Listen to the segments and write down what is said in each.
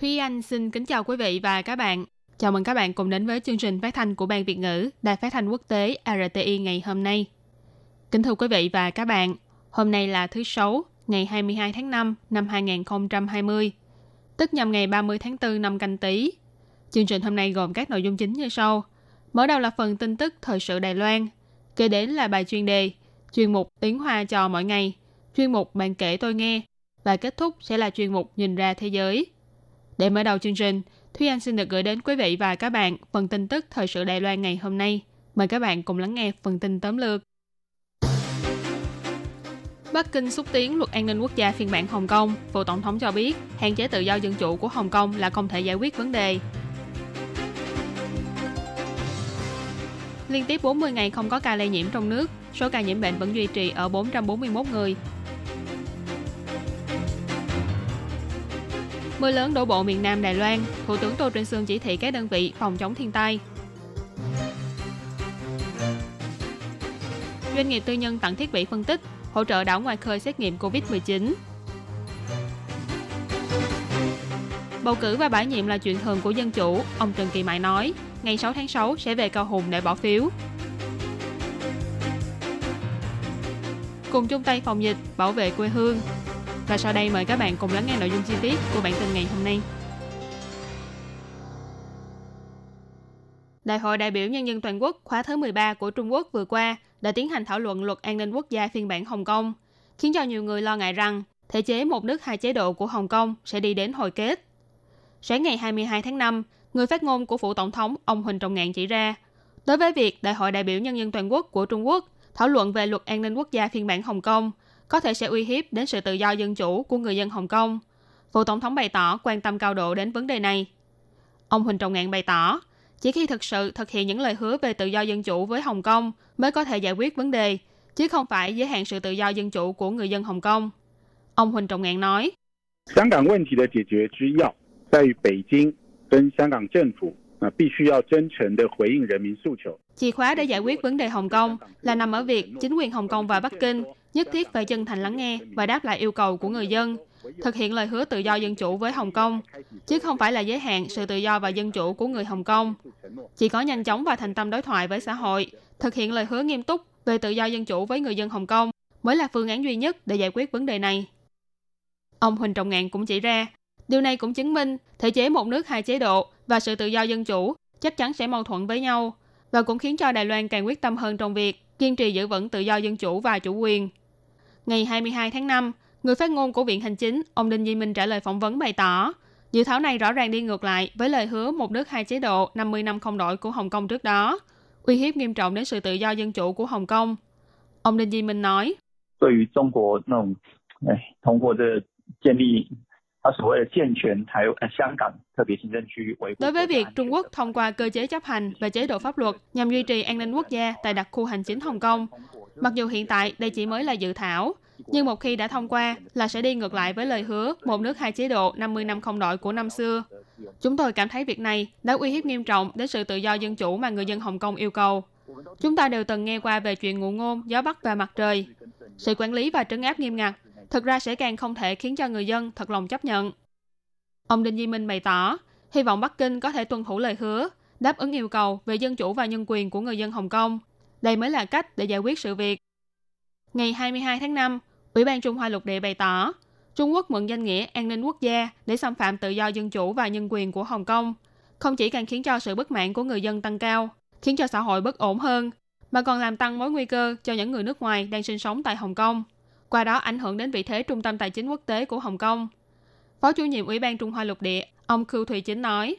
Thúy Anh xin kính chào quý vị và các bạn. Chào mừng các bạn cùng đến với chương trình phát thanh của Ban Việt ngữ Đài Phát thanh Quốc tế RTI ngày hôm nay. Kính thưa quý vị và các bạn, hôm nay là thứ Sáu, ngày 22 tháng 5 năm 2020, tức nhằm ngày 30 tháng 4 năm canh tí. Chương trình hôm nay gồm các nội dung chính như sau. Mở đầu là phần tin tức thời sự Đài Loan, kế đến là bài chuyên đề, chuyên mục tiếng Hoa cho mỗi ngày, chuyên mục bạn kể tôi nghe, và kết thúc sẽ là chuyên mục nhìn ra thế giới. Để mở đầu chương trình, Thúy Anh xin được gửi đến quý vị và các bạn phần tin tức thời sự Đài Loan ngày hôm nay. Mời các bạn cùng lắng nghe phần tin tóm lược. Bắc Kinh xúc tiến luật an ninh quốc gia phiên bản Hồng Kông. Phó Tổng thống cho biết hạn chế tự do dân chủ của Hồng Kông là không thể giải quyết vấn đề. Liên tiếp 40 ngày không có ca lây nhiễm trong nước, số ca nhiễm bệnh vẫn duy trì ở 441 người. Mưa lớn đổ bộ miền Nam Đài Loan, Thủ tướng Tô Trinh Sương chỉ thị các đơn vị phòng chống thiên tai. Doanh nghiệp tư nhân tặng thiết bị phân tích, hỗ trợ đảo ngoài khơi xét nghiệm COVID-19. Bầu cử và bãi nhiệm là chuyện thường của dân chủ, ông Trần Kỳ Mại nói, ngày 6 tháng 6 sẽ về Cao Hùng để bỏ phiếu. Cùng chung tay phòng dịch, bảo vệ quê hương. Và sau đây mời các bạn cùng lắng nghe nội dung chi tiết của bản tin ngày hôm nay. Đại hội đại biểu Nhân dân toàn quốc khóa thứ 13 của Trung Quốc vừa qua đã tiến hành thảo luận luật an ninh quốc gia phiên bản Hồng Kông, khiến cho nhiều người lo ngại rằng thể chế một nước hai chế độ của Hồng Kông sẽ đi đến hồi kết. Sáng ngày 22 tháng 5, người phát ngôn của phủ tổng thống ông Huỳnh Trọng Ngạn chỉ ra, đối với việc Đại hội đại biểu Nhân dân toàn quốc của Trung Quốc thảo luận về luật an ninh quốc gia phiên bản Hồng Kông có thể sẽ uy hiếp đến sự tự do dân chủ của người dân Hồng Kông. Phủ tổng thống bày tỏ quan tâm cao độ đến vấn đề này. Ông Huỳnh Trọng Ngạn bày tỏ, chỉ khi thực sự thực hiện những lời hứa về tự do dân chủ với Hồng Kông mới có thể giải quyết vấn đề, chứ không phải giới hạn sự tự do dân chủ của người dân Hồng Kông. Ông Huỳnh Trọng Ngạn nói, 香港问题的解决之要在于北京跟香港政府啊，必须要真诚的回应人民诉求。 Chìa khóa để giải quyết vấn đề Hồng Kông là nằm ở việc chính quyền Hồng Kông và Bắc Kinh nhất thiết phải chân thành lắng nghe và đáp lại yêu cầu của người dân, thực hiện lời hứa tự do dân chủ với Hồng Kông, chứ không phải là giới hạn sự tự do và dân chủ của người Hồng Kông. Chỉ có nhanh chóng và thành tâm đối thoại với xã hội, thực hiện lời hứa nghiêm túc về tự do dân chủ với người dân Hồng Kông mới là phương án duy nhất để giải quyết vấn đề này. Ông Huỳnh Trọng Ngạn cũng chỉ ra, điều này cũng chứng minh thể chế một nước hai chế độ và sự tự do dân chủ chắc chắn sẽ mâu thuẫn với nhau và cũng khiến cho Đài Loan càng quyết tâm hơn trong việc kiên trì giữ vững tự do dân chủ và chủ quyền. Ngày 22 tháng 5, người phát ngôn của Viện Hành Chính, ông Đinh Di Minh trả lời phỏng vấn bày tỏ, dự thảo này rõ ràng đi ngược lại với lời hứa một nước hai chế độ 50 năm không đổi của Hồng Kông trước đó, uy hiếp nghiêm trọng đến sự tự do dân chủ của Hồng Kông. Ông Đinh Di Minh nói, Đối với việc Trung Quốc thông qua cơ chế chấp hành và chế độ pháp luật nhằm duy trì an ninh quốc gia tại đặc khu hành chính Hồng Kông, mặc dù hiện tại đây chỉ mới là dự thảo, nhưng một khi đã thông qua là sẽ đi ngược lại với lời hứa một nước hai chế độ 50 năm không đổi của năm xưa. Chúng tôi cảm thấy việc này đã uy hiếp nghiêm trọng đến sự tự do dân chủ mà người dân Hồng Kông yêu cầu. Chúng ta đều từng nghe qua về chuyện ngụ ngôn gió bắc và mặt trời. Sự quản lý và trấn áp nghiêm ngặt thực ra sẽ càng không thể khiến cho người dân thật lòng chấp nhận. Ông Đinh Di Minh bày tỏ, hy vọng Bắc Kinh có thể tuân thủ lời hứa, đáp ứng yêu cầu về dân chủ và nhân quyền của người dân Hồng Kông. Đây mới là cách để giải quyết sự việc. Ngày 22 tháng 5, Ủy ban Trung Hoa Lục Địa bày tỏ, Trung Quốc mượn danh nghĩa an ninh quốc gia để xâm phạm tự do dân chủ và nhân quyền của Hồng Kông, không chỉ càng khiến cho sự bất mãn của người dân tăng cao, khiến cho xã hội bất ổn hơn, mà còn làm tăng mối nguy cơ cho những người nước ngoài đang sinh sống tại Hồng Kông, qua đó ảnh hưởng đến vị thế trung tâm tài chính quốc tế của Hồng Kông. Phó chủ nhiệm Ủy ban Trung Hoa lục địa, ông Khưu Thụy Chính nói,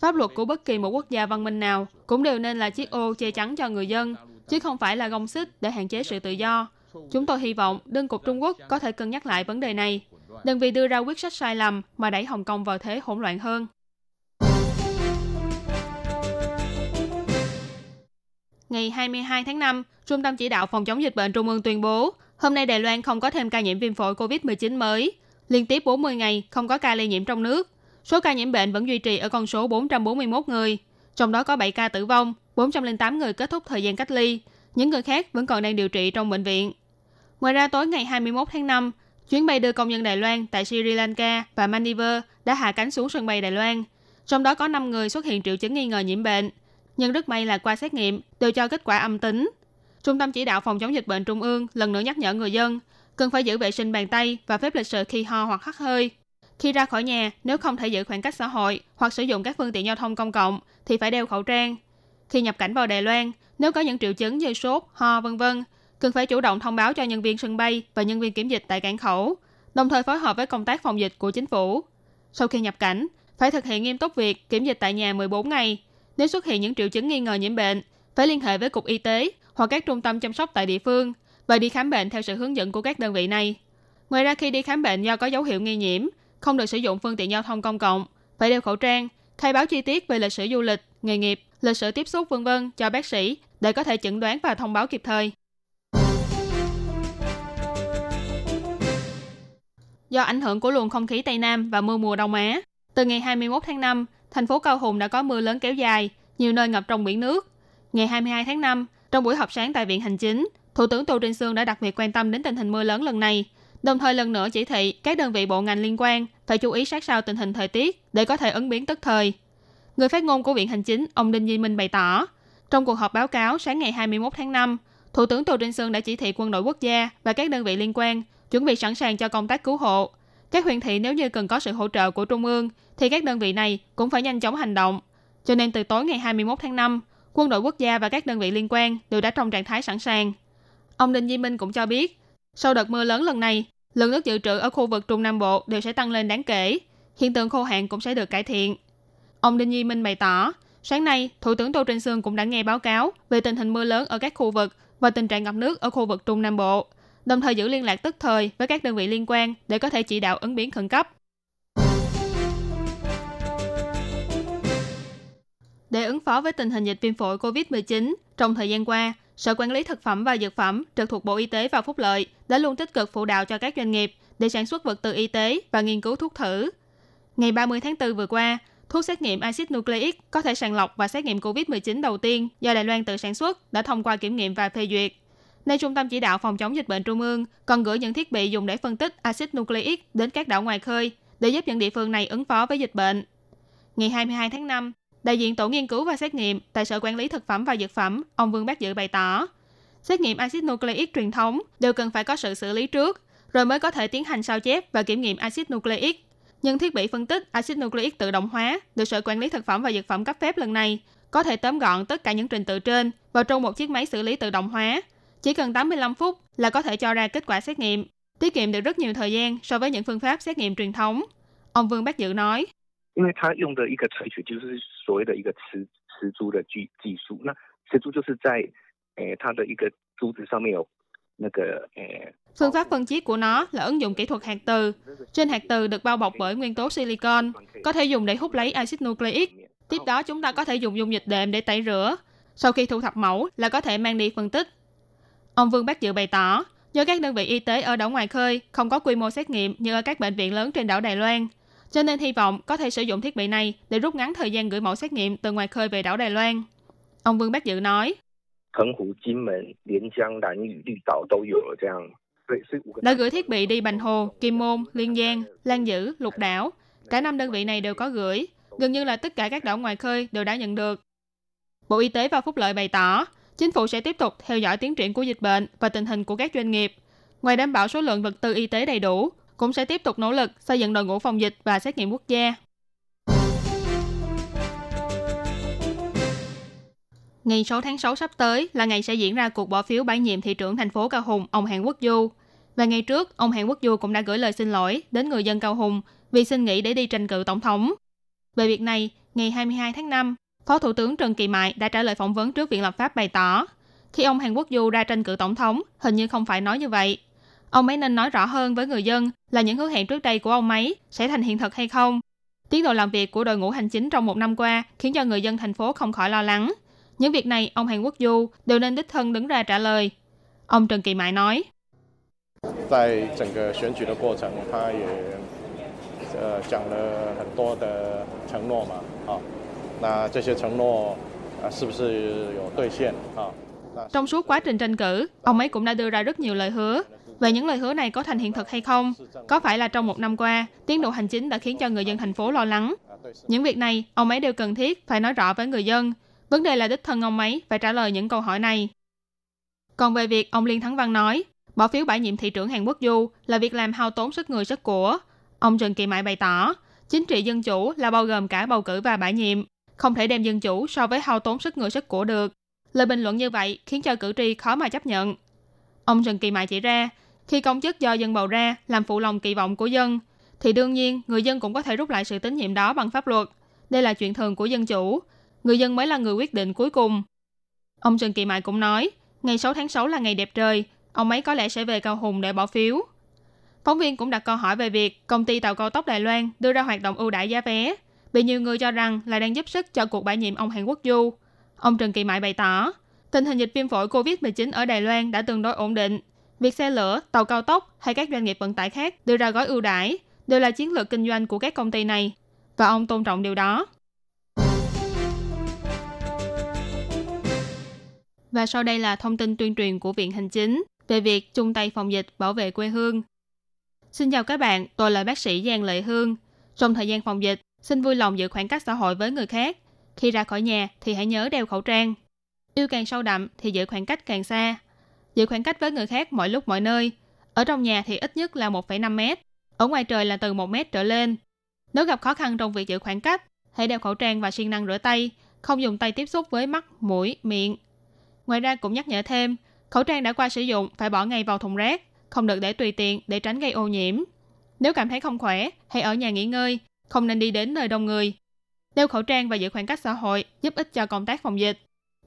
Pháp luật của bất kỳ một quốc gia văn minh nào cũng đều nên là chiếc ô che chắn cho người dân, chứ không phải là gông xích để hạn chế sự tự do. Chúng tôi hy vọng đơn cục Trung Quốc có thể cân nhắc lại vấn đề này, đừng vì đưa ra quyết sách sai lầm mà đẩy Hồng Kông vào thế hỗn loạn hơn. Ngày 22 tháng 5, Trung tâm Chỉ đạo Phòng chống dịch bệnh Trung ương tuyên bố, hôm nay Đài Loan không có thêm ca nhiễm viêm phổi COVID-19 mới, liên tiếp 40 ngày không có ca lây nhiễm trong nước. Số ca nhiễm bệnh vẫn duy trì ở con số 441 người, trong đó có 7 ca tử vong, 408 người kết thúc thời gian cách ly, những người khác vẫn còn đang điều trị trong bệnh viện. Ngoài ra tối ngày 21 tháng 5, chuyến bay đưa công nhân Đài Loan tại Sri Lanka và Maldives đã hạ cánh xuống sân bay Đài Loan. Trong đó có 5 người xuất hiện triệu chứng nghi ngờ nhiễm bệnh, nhưng rất may là qua xét nghiệm đều cho kết quả âm tính. Trung tâm chỉ đạo phòng chống dịch bệnh Trung ương lần nữa nhắc nhở người dân cần phải giữ vệ sinh bàn tay và phép lịch sự khi ho hoặc hắt hơi. Khi ra khỏi nhà, nếu không thể giữ khoảng cách xã hội hoặc sử dụng các phương tiện giao thông công cộng thì phải đeo khẩu trang. Khi nhập cảnh vào Đài Loan, nếu có những triệu chứng như sốt, ho, vân vân, cần phải chủ động thông báo cho nhân viên sân bay và nhân viên kiểm dịch tại cảng khẩu, đồng thời phối hợp với công tác phòng dịch của chính phủ. Sau khi nhập cảnh, phải thực hiện nghiêm túc việc kiểm dịch tại nhà 14 ngày. Nếu xuất hiện những triệu chứng nghi ngờ nhiễm bệnh, phải liên hệ với cục y tế hoặc các trung tâm chăm sóc tại địa phương và đi khám bệnh theo sự hướng dẫn của các đơn vị này. Ngoài ra khi đi khám bệnh do có dấu hiệu nghi nhiễm, không được sử dụng phương tiện giao thông công cộng, phải đeo khẩu trang, khai báo chi tiết về lịch sử du lịch, nghề nghiệp, lịch sử tiếp xúc vân vân cho bác sĩ để có thể chẩn đoán và thông báo kịp thời. Do ảnh hưởng của luồng không khí Tây Nam và mưa mùa Đông Á, từ ngày 21 tháng 5, thành phố Cao Hùng đã có mưa lớn kéo dài, nhiều nơi ngập trong biển nước. Ngày 22 tháng 5, trong buổi họp sáng tại Viện Hành Chính, Thủ tướng Tô Trinh Sương đã đặc biệt quan tâm đến tình hình mưa lớn lần này, đồng thời lần nữa chỉ thị các đơn vị bộ ngành liên quan phải chú ý sát sao tình hình thời tiết để có thể ứng biến tức thời. Người phát ngôn của Viện Hành Chính, ông Đinh Di Minh bày tỏ, trong cuộc họp báo cáo sáng ngày 21 tháng 5, Thủ tướng Tô Trinh Sương đã chỉ thị quân đội quốc gia và các đơn vị liên quan chuẩn bị sẵn sàng cho công tác cứu hộ. Các huyện thị nếu như cần có sự hỗ trợ của Trung ương, thì các đơn vị này cũng phải nhanh chóng hành động. Cho nên từ tối ngày 21 tháng 5, quân đội quốc gia và các đơn vị liên quan đều đã trong trạng thái sẵn sàng. Ông Đinh Di Minh cũng cho biết, sau đợt mưa lớn lần này, lượng nước dự trữ ở khu vực Trung Nam Bộ đều sẽ tăng lên đáng kể, hiện tượng khô hạn cũng sẽ được cải thiện. Ông Đinh Di Minh bày tỏ, sáng nay, Thủ tướng Tô Trinh Sương cũng đã nghe báo cáo về tình hình mưa lớn ở các khu vực và tình trạng ngập nước ở khu vực Trung Nam Bộ, đồng thời giữ liên lạc tức thời với các đơn vị liên quan để có thể chỉ đạo ứng biến khẩn cấp. Để ứng phó với tình hình dịch viêm phổi COVID-19, trong thời gian qua, Sở Quản lý Thực phẩm và Dược phẩm trực thuộc Bộ Y tế và Phúc lợi đã luôn tích cực phụ đạo cho các doanh nghiệp để sản xuất vật tư y tế và nghiên cứu thuốc thử. Ngày 30 tháng 4 vừa qua, thuốc xét nghiệm axit nucleic có thể sàng lọc và xét nghiệm COVID-19 đầu tiên do Đài Loan tự sản xuất đã thông qua kiểm nghiệm và phê duyệt. Nay Trung tâm Chỉ đạo Phòng chống dịch bệnh Trung ương còn gửi những thiết bị dùng để phân tích axit nucleic đến các đảo ngoài khơi để giúp những địa phương này ứng phó với dịch bệnh. Ngày 22 tháng 5, đại diện tổ nghiên cứu và xét nghiệm tại Sở Quản lý Thực phẩm và Dược phẩm, ông Vương Bác Dự bày tỏ, xét nghiệm axit nucleic truyền thống đều cần phải có sự xử lý trước, rồi mới có thể tiến hành sao chép và kiểm nghiệm axit nucleic. Nhưng thiết bị phân tích axit nucleic tự động hóa được Sở Quản lý Thực phẩm và Dược phẩm cấp phép lần này có thể tóm gọn tất cả những trình tự trên vào trong một chiếc máy xử lý tự động hóa. Chỉ cần 85 phút là có thể cho ra kết quả xét nghiệm, tiết kiệm được rất nhiều thời gian so với những phương pháp xét nghiệm truyền thống. Ông Vương Bác Dự nói. 因为它用的一个萃取就是所谓的一个磁磁珠的技技术。那磁珠就是在诶它的一个珠子上面有那个诶。Phương pháp phân chiết của nó là ứng dụng kỹ thuật hạt từ. Trên hạt từ được bao bọc bởi nguyên tố silicon, có thể dùng để hút lấy axit nucleic. Tiếp đó chúng ta có thể dùng dung dịch đệm để tẩy rửa. Sau khi thu thập mẫu là có thể mang đi phân tích. Ông Vương Bác Dự bày tỏ, do các đơn vị y tế ở đảo ngoài khơi không có quy mô xét nghiệm như ở các bệnh viện lớn trên đảo Đài Loan, cho nên hy vọng có thể sử dụng thiết bị này để rút ngắn thời gian gửi mẫu xét nghiệm từ ngoài khơi về đảo Đài Loan. Ông Vương Bác Dự nói, đã gửi thiết bị đi Bành Hồ, Kim Môn, Liên Giang, Lan Dữ, Lục Đảo. Cả năm đơn vị này đều có gửi. Gần như là tất cả các đảo ngoài khơi đều đã nhận được. Bộ Y tế và Phúc lợi bày tỏ, chính phủ sẽ tiếp tục theo dõi tiến triển của dịch bệnh và tình hình của các doanh nghiệp. Ngoài đảm bảo số lượng vật tư y tế đầy đủ, cũng sẽ tiếp tục nỗ lực xây dựng đội ngũ phòng dịch và xét nghiệm quốc gia. Ngày 6 tháng 6 sắp tới là ngày sẽ diễn ra cuộc bỏ phiếu bãi nhiệm thị trưởng thành phố Cao Hùng, ông Hàn Quốc Du. Và ngày trước, ông Hàn Quốc Du cũng đã gửi lời xin lỗi đến người dân Cao Hùng vì xin nghỉ để đi tranh cử tổng thống. Về việc này, ngày 22 tháng 5, Phó Thủ tướng Trần Kỳ Mại đã trả lời phỏng vấn trước Viện Lập pháp bày tỏ, khi ông Hàn Quốc Du ra tranh cử tổng thống, hình như không phải nói như vậy. Ông ấy nên nói rõ hơn với người dân là những hứa hẹn trước đây của ông ấy sẽ thành hiện thực hay không. Tiến độ làm việc của đội ngũ hành chính trong một năm qua khiến cho người dân thành phố không khỏi lo lắng. Những việc này, ông Hàn Quốc Du đều nên đích thân đứng ra trả lời. Ông Trần Kỳ Mại nói. Trong suốt quá trình tranh cử, ông ấy cũng đã đưa ra rất nhiều lời hứa. Về những lời hứa này có thành hiện thực hay không? Có phải là trong một năm qua, tiến độ hành chính đã khiến cho người dân thành phố lo lắng? Những việc này, ông ấy đều cần thiết phải nói rõ với người dân. Vấn đề là đích thân ông ấy phải trả lời những câu hỏi này. Còn về việc ông Liên Thắng Văn nói, bỏ phiếu bãi nhiệm thị trưởng Hàn Quốc Du là việc làm hao tốn sức người sức của. Ông Trần Kỳ Mại bày tỏ, chính trị dân chủ là bao gồm cả bầu cử và bãi nhiệm, không thể đem dân chủ so với hao tốn sức người sức của được. Lời bình luận như vậy khiến cho cử tri khó mà chấp nhận. Ông Trần Kỳ Mại chỉ ra, khi công chức do dân bầu ra làm phụ lòng kỳ vọng của dân, thì đương nhiên người dân cũng có thể rút lại sự tín nhiệm đó bằng pháp luật. Đây là chuyện thường của dân chủ. Người dân mới là người quyết định cuối cùng. Ông Trần Kỳ Mại cũng nói, ngày 6 tháng 6 là ngày đẹp trời, ông ấy có lẽ sẽ về Cao Hùng để bỏ phiếu. Phóng viên cũng đặt câu hỏi về việc công ty tàu cao tốc Đài Loan đưa ra hoạt động ưu đãi giá vé, bị nhiều người cho rằng là đang giúp sức cho cuộc bãi nhiệm ông Hàn Quốc Du. Ông Trần Kỳ Mại bày tỏ, tình hình dịch viêm phổi COVID-19 ở Đài Loan đã tương đối ổn định. Việc xe lửa, tàu cao tốc hay các doanh nghiệp vận tải khác đưa ra gói ưu đãi đều là chiến lược kinh doanh của các công ty này. Và ông tôn trọng điều đó. Và sau đây là thông tin tuyên truyền của Viện Hành Chính về việc chung tay phòng dịch bảo vệ quê hương. Xin chào các bạn, tôi là bác sĩ Giang Lệ Hương. Trong thời gian phòng dịch, xin vui lòng giữ khoảng cách xã hội với người khác. Khi ra khỏi nhà thì hãy nhớ đeo khẩu trang. Yêu càng sâu đậm thì giữ khoảng cách càng xa. Giữ khoảng cách với người khác mọi lúc mọi nơi. Ở trong nhà thì ít nhất là 1,5 mét. Ở ngoài trời là từ 1 mét trở lên. Nếu gặp khó khăn trong việc giữ khoảng cách, hãy đeo khẩu trang và siêng năng rửa tay, không dùng tay tiếp xúc với mắt, mũi, miệng. Ngoài ra cũng nhắc nhở thêm, khẩu trang đã qua sử dụng phải bỏ ngay vào thùng rác, không được để tùy tiện để tránh gây ô nhiễm. Nếu cảm thấy không khỏe, hãy ở nhà nghỉ ngơi, không nên đi đến nơi đông người. Đeo khẩu trang và giữ khoảng cách xã hội giúp ích cho công tác phòng dịch.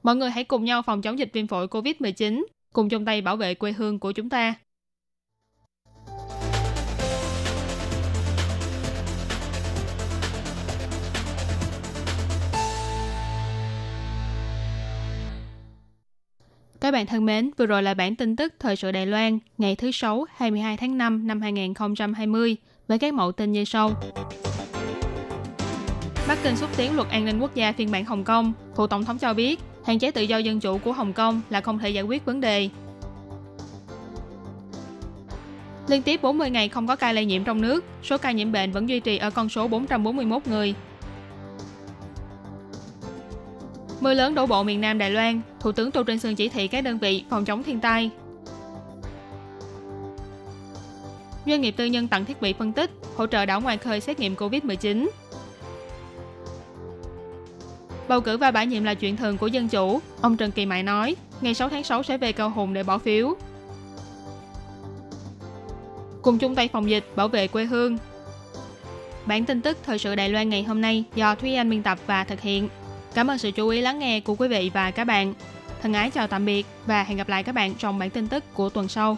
Mọi người hãy cùng nhau phòng chống dịch viêm phổi COVID-19, cùng chung tay bảo vệ quê hương của chúng ta. Các bạn thân mến, vừa rồi là bản tin tức thời sự Đài Loan ngày thứ 6 22 tháng 5 năm 2020 với các mẫu tin như sau. Bắc Kinh xúc tiến luật an ninh quốc gia phiên bản Hồng Kông, thủ tổng thống cho biết hạn chế tự do dân chủ của Hồng Kông là không thể giải quyết vấn đề. Liên tiếp 40 ngày không có ca lây nhiễm trong nước, số ca nhiễm bệnh vẫn duy trì ở con số 441 người. Mưa lớn đổ bộ miền Nam Đài Loan, Thủ tướng Tô Trinh Sương chỉ thị các đơn vị phòng chống thiên tai. Doanh nghiệp tư nhân tặng thiết bị phân tích, hỗ trợ đảo ngoài khơi xét nghiệm COVID-19. Bầu cử và bãi nhiệm là chuyện thường của dân chủ, ông Trần Kỳ Mại nói, ngày 6 tháng 6 sẽ về cầu Hùng để bỏ phiếu. Cùng chung tay phòng dịch, bảo vệ quê hương. Bản tin tức thời sự Đài Loan ngày hôm nay do Thúy Anh biên tập và thực hiện. Cảm ơn sự chú ý lắng nghe của quý vị và các bạn. Thân ái chào tạm biệt và hẹn gặp lại các bạn trong bản tin tức của tuần sau.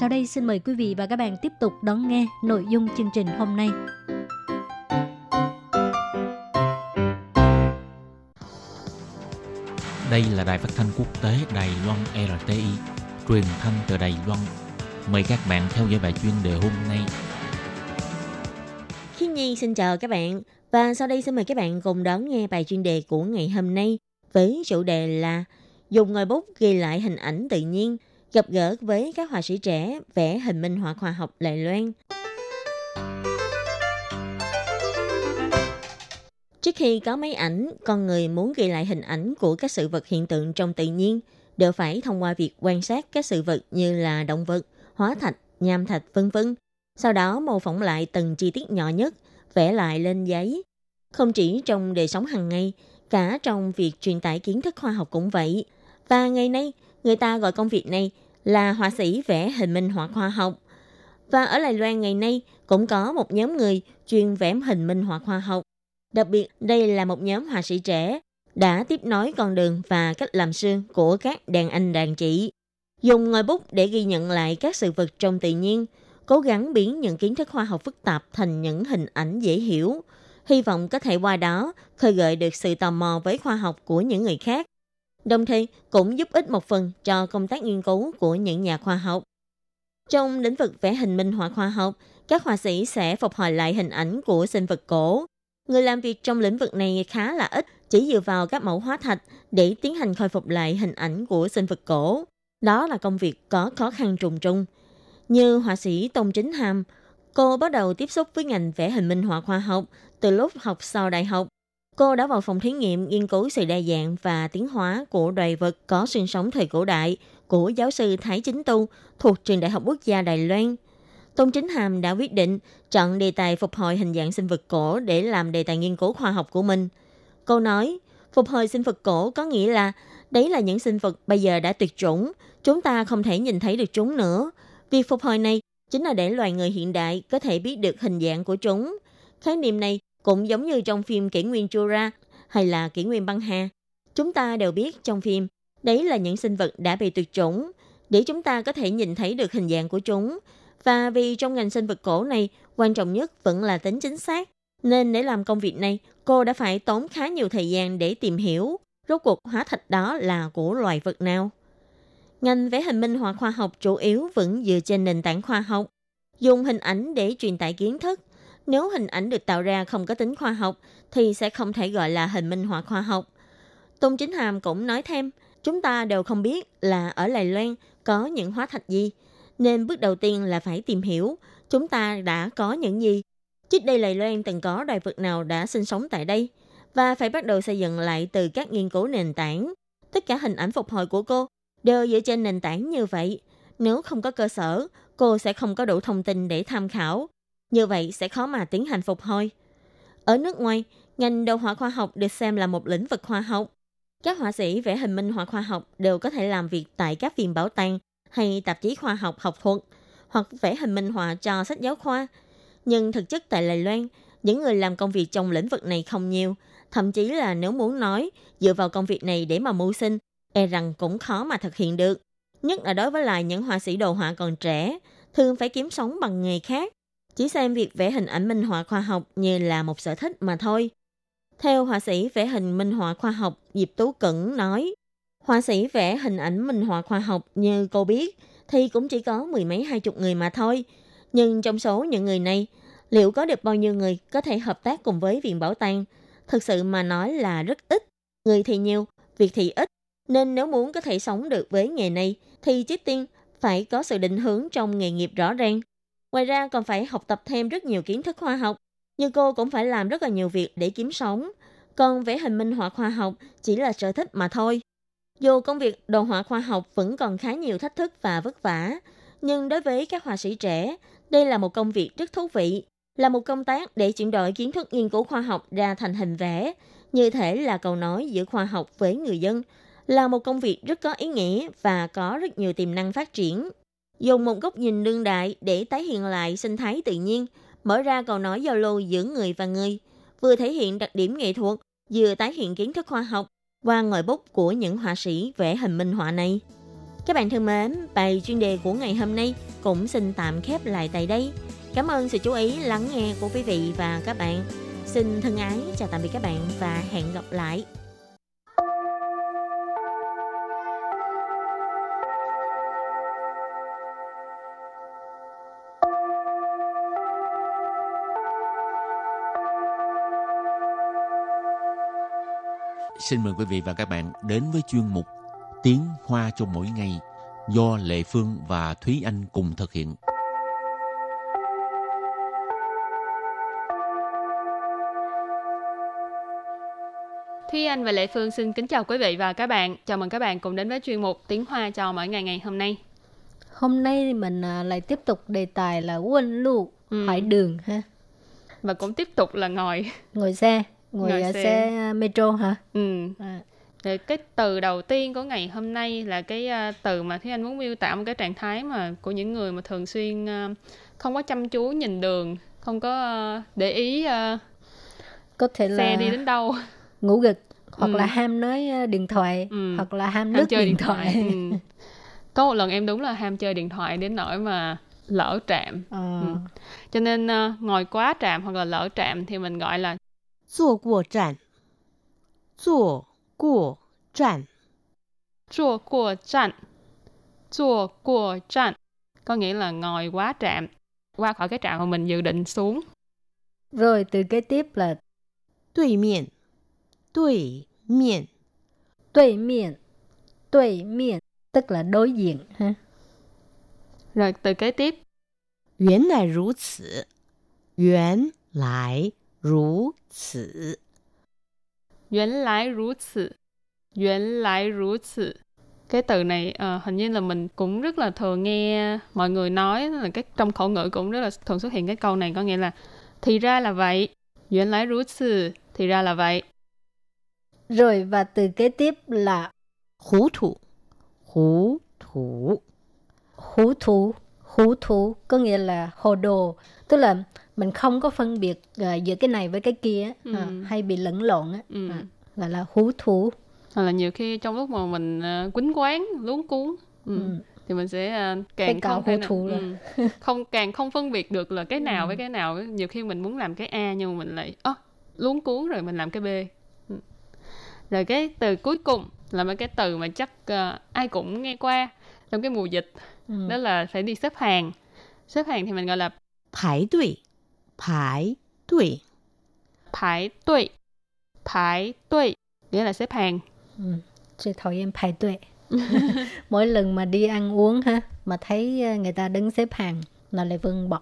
Sau đây xin mời quý vị và các bạn tiếp tục đón nghe nội dung chương trình hôm nay. Đây là đài phát thanh quốc tế Đài Loan RTI, truyền thanh từ Đài Loan. Mời các bạn theo dõi bài chuyên đề hôm nay. Khi Nhi xin chào các bạn và sau đây xin mời các bạn cùng đón nghe bài chuyên đề của ngày hôm nay với chủ đề là dùng ngòi bút ghi lại hình ảnh tự nhiên gặp gỡ với các họa sĩ trẻ vẽ hình minh họa khoa học Đài Loan. Trước khi có máy ảnh, con người muốn ghi lại hình ảnh của các sự vật hiện tượng trong tự nhiên đều phải thông qua việc quan sát các sự vật như là động vật, hóa thạch, nham thạch vân vân. Sau đó mô phỏng lại từng chi tiết nhỏ nhất, vẽ lại lên giấy. Không chỉ trong đời sống hàng ngày, cả trong việc truyền tải kiến thức khoa học cũng vậy. Và ngày nay, người ta gọi công việc này là họa sĩ vẽ hình minh họa khoa học. Và ở Đài Loan ngày nay cũng có một nhóm người chuyên vẽ hình minh họa khoa học. Đặc biệt, đây là một nhóm họa sĩ trẻ đã tiếp nối con đường và cách làm xương của các đàn anh đàn chị. Dùng ngòi bút để ghi nhận lại các sự vật trong tự nhiên, cố gắng biến những kiến thức khoa học phức tạp thành những hình ảnh dễ hiểu. Hy vọng có thể qua đó khơi gợi được sự tò mò với khoa học của những người khác. Đồng thời cũng giúp ích một phần cho công tác nghiên cứu của những nhà khoa học. Trong lĩnh vực vẽ hình minh họa khoa học, các họa sĩ sẽ phục hồi lại hình ảnh của sinh vật cổ, Người làm việc trong lĩnh vực này khá là ít, chỉ dựa vào các mẫu hóa thạch để tiến hành khôi phục lại hình ảnh của sinh vật cổ. Đó là công việc có khó khăn trùng trùng. Như họa sĩ Tông Chính Hàm, cô bắt đầu tiếp xúc với ngành vẽ hình minh họa khoa học từ lúc học sau đại học. Cô đã vào phòng thí nghiệm nghiên cứu sự đa dạng và tiến hóa của loài vật có sinh sống thời cổ đại của giáo sư Thái Chính Tu thuộc Trường Đại học Quốc gia Đài Loan. Tôn Chính Hàm đã quyết định chọn đề tài phục hồi hình dạng sinh vật cổ để làm đề tài nghiên cứu khoa học của mình. Cô nói, phục hồi sinh vật cổ có nghĩa là đấy là những sinh vật bây giờ đã tuyệt chủng, chúng ta không thể nhìn thấy được chúng nữa. Việc phục hồi này chính là để loài người hiện đại có thể biết được hình dạng của chúng. Khái niệm này cũng giống như trong phim Kỷ nguyên Jura hay là Kỷ nguyên băng hà. Chúng ta đều biết trong phim, đấy là những sinh vật đã bị tuyệt chủng. Để chúng ta có thể nhìn thấy được hình dạng của chúng, và vì trong ngành sinh vật cổ này, quan trọng nhất vẫn là tính chính xác. Nên để làm công việc này, cô đã phải tốn khá nhiều thời gian để tìm hiểu rốt cuộc hóa thạch đó là của loài vật nào. Ngành vẽ hình minh họa khoa học chủ yếu vẫn dựa trên nền tảng khoa học, dùng hình ảnh để truyền tải kiến thức. Nếu hình ảnh được tạo ra không có tính khoa học thì sẽ không thể gọi là hình minh họa khoa học. Tôn Chính Hàm cũng nói thêm, chúng ta đều không biết là ở Lài Loan có những hóa thạch gì, nên bước đầu tiên là phải tìm hiểu chúng ta đã có những gì. Trước đây Lài Loan từng có loài vật nào đã sinh sống tại đây và phải bắt đầu xây dựng lại từ các nghiên cứu nền tảng. Tất cả hình ảnh phục hồi của cô đều dựa trên nền tảng như vậy. Nếu không có cơ sở, cô sẽ không có đủ thông tin để tham khảo. Như vậy sẽ khó mà tiến hành phục hồi. Ở nước ngoài, ngành đồ họa khoa học được xem là một lĩnh vực khoa học. Các họa sĩ vẽ hình minh họa khoa học đều có thể làm việc tại các viện bảo tàng hay tạp chí khoa học học thuật hoặc vẽ hình minh họa cho sách giáo khoa. Nhưng thực chất tại Đài Loan, những người làm công việc trong lĩnh vực này không nhiều. Thậm chí là nếu muốn nói dựa vào công việc này để mà mưu sinh, e rằng cũng khó mà thực hiện được. Nhất là đối với lại những họa sĩ đồ họa còn trẻ, thường phải kiếm sống bằng nghề khác. Chỉ xem việc vẽ hình ảnh minh họa khoa học như là một sở thích mà thôi. Theo họa sĩ vẽ hình minh họa khoa học Diệp Tú Cẩn nói, Họa sĩ vẽ hình ảnh minh họa khoa học như cô biết thì cũng chỉ có mười mấy hai chục người mà thôi. Nhưng trong số những người này, liệu có được bao nhiêu người có thể hợp tác cùng với viện bảo tàng? Thực sự mà nói là rất ít. Người thì nhiều, việc thì ít. Nên nếu muốn có thể sống được với nghề này thì trước tiên phải có sự định hướng trong nghề nghiệp rõ ràng. Ngoài ra còn phải học tập thêm rất nhiều kiến thức khoa học. Như cô cũng phải làm rất là nhiều việc để kiếm sống. Còn vẽ hình minh họa khoa học chỉ là sở thích mà thôi. Dù công việc đồ họa khoa học vẫn còn khá nhiều thách thức và vất vả, nhưng đối với các họa sĩ trẻ, đây là một công việc rất thú vị, là một công tác để chuyển đổi kiến thức nghiên cứu khoa học ra thành hình vẽ, như thể là cầu nói giữa khoa học với người dân, là một công việc rất có ý nghĩa và có rất nhiều tiềm năng phát triển. Dùng một góc nhìn đương đại để tái hiện lại sinh thái tự nhiên, mở ra cầu nói giao lưu giữa người và người, vừa thể hiện đặc điểm nghệ thuật, vừa tái hiện kiến thức khoa học, qua ngòi bút của những họa sĩ vẽ hình minh họa này. Các bạn thân mến, bài chuyên đề của ngày hôm nay cũng xin tạm khép lại tại đây. Cảm ơn sự chú ý lắng nghe của quý vị và các bạn. Xin thân ái chào tạm biệt các bạn và hẹn gặp lại. Xin mời quý vị và các bạn đến với chuyên mục Tiếng Hoa cho mỗi ngày do Lệ Phương và Thúy Anh cùng thực hiện. Thúy Anh và Lệ Phương xin kính chào quý vị và các bạn. Chào mừng các bạn cùng đến với chuyên mục Tiếng Hoa cho mỗi ngày ngày hôm nay. Hôm nay mình à, lại tiếp tục đề tài là quân lụ, ừ. hỏi đường ha. Và cũng tiếp tục là ngồi ngồi xe, ngồi, ngồi xe. xe metro hả? Ừ. À. Thì cái từ đầu tiên của ngày hôm nay là cái uh, từ mà Thúy Anh muốn miêu tả một cái trạng thái mà của những người mà thường xuyên uh, không có chăm chú nhìn đường, không có uh, để ý uh, có thể xe là... đi đến đâu ngủ gật hoặc ừ. là ham nói điện thoại ừ. hoặc là ham, ham chơi điện thoại, thoại. ừ. có một lần em đúng là ham chơi điện thoại đến nỗi mà lỡ trạm à. ừ. cho nên uh, ngồi quá trạm hoặc là lỡ trạm thì mình gọi là 坐过站坐过站坐过站坐过站 có nghĩa là ngồi quá trạm qua khỏi cái trạm mà mình dự định xuống rồi từ kế tiếp là 对面对面对面对面 tức là đối diện ha. Rồi từ kế tiếp. 原来如此，原来 如此，原来如此，原来如此. Cái từ này uh, hình như là mình cũng rất là thường nghe mọi người nói là cái trong khẩu ngữ cũng rất là thường xuất hiện cái câu này có nghĩa là thì ra là vậy, 原来如此, thì ra là vậy. Rồi và từ kế tiếp là hủ thủ, hủ thủ. Hủ thủ, hủ thủ có nghĩa là hồ đồ, tức là mình không có phân biệt uh, giữa cái này với cái kia ừ. à, hay bị lẫn lộn á, ừ. à, gọi là hủ thủ. Hoặc là nhiều khi trong lúc mà mình uh, quýnh quán, luống cuốn, ừ. Ừ thì mình sẽ uh, càng không thể nào, ừ, không càng không phân biệt được là cái nào ừ. với cái nào nhiều khi mình muốn làm cái a nhưng mà mình lại ơ luống cuốn rồi mình làm cái b ừ. rồi cái từ cuối cùng là mấy cái từ mà chắc uh, ai cũng nghe qua trong cái mùa dịch ừ. đó là phải đi xếp hàng xếp hàng thì mình gọi là 排队排队排队排队 nghĩa là xếp hàng ừ. Chị thảo em排队 mỗi lần mà đi ăn uống ha mà thấy ờ, người ta đứng xếp hàng là lại vân bỏ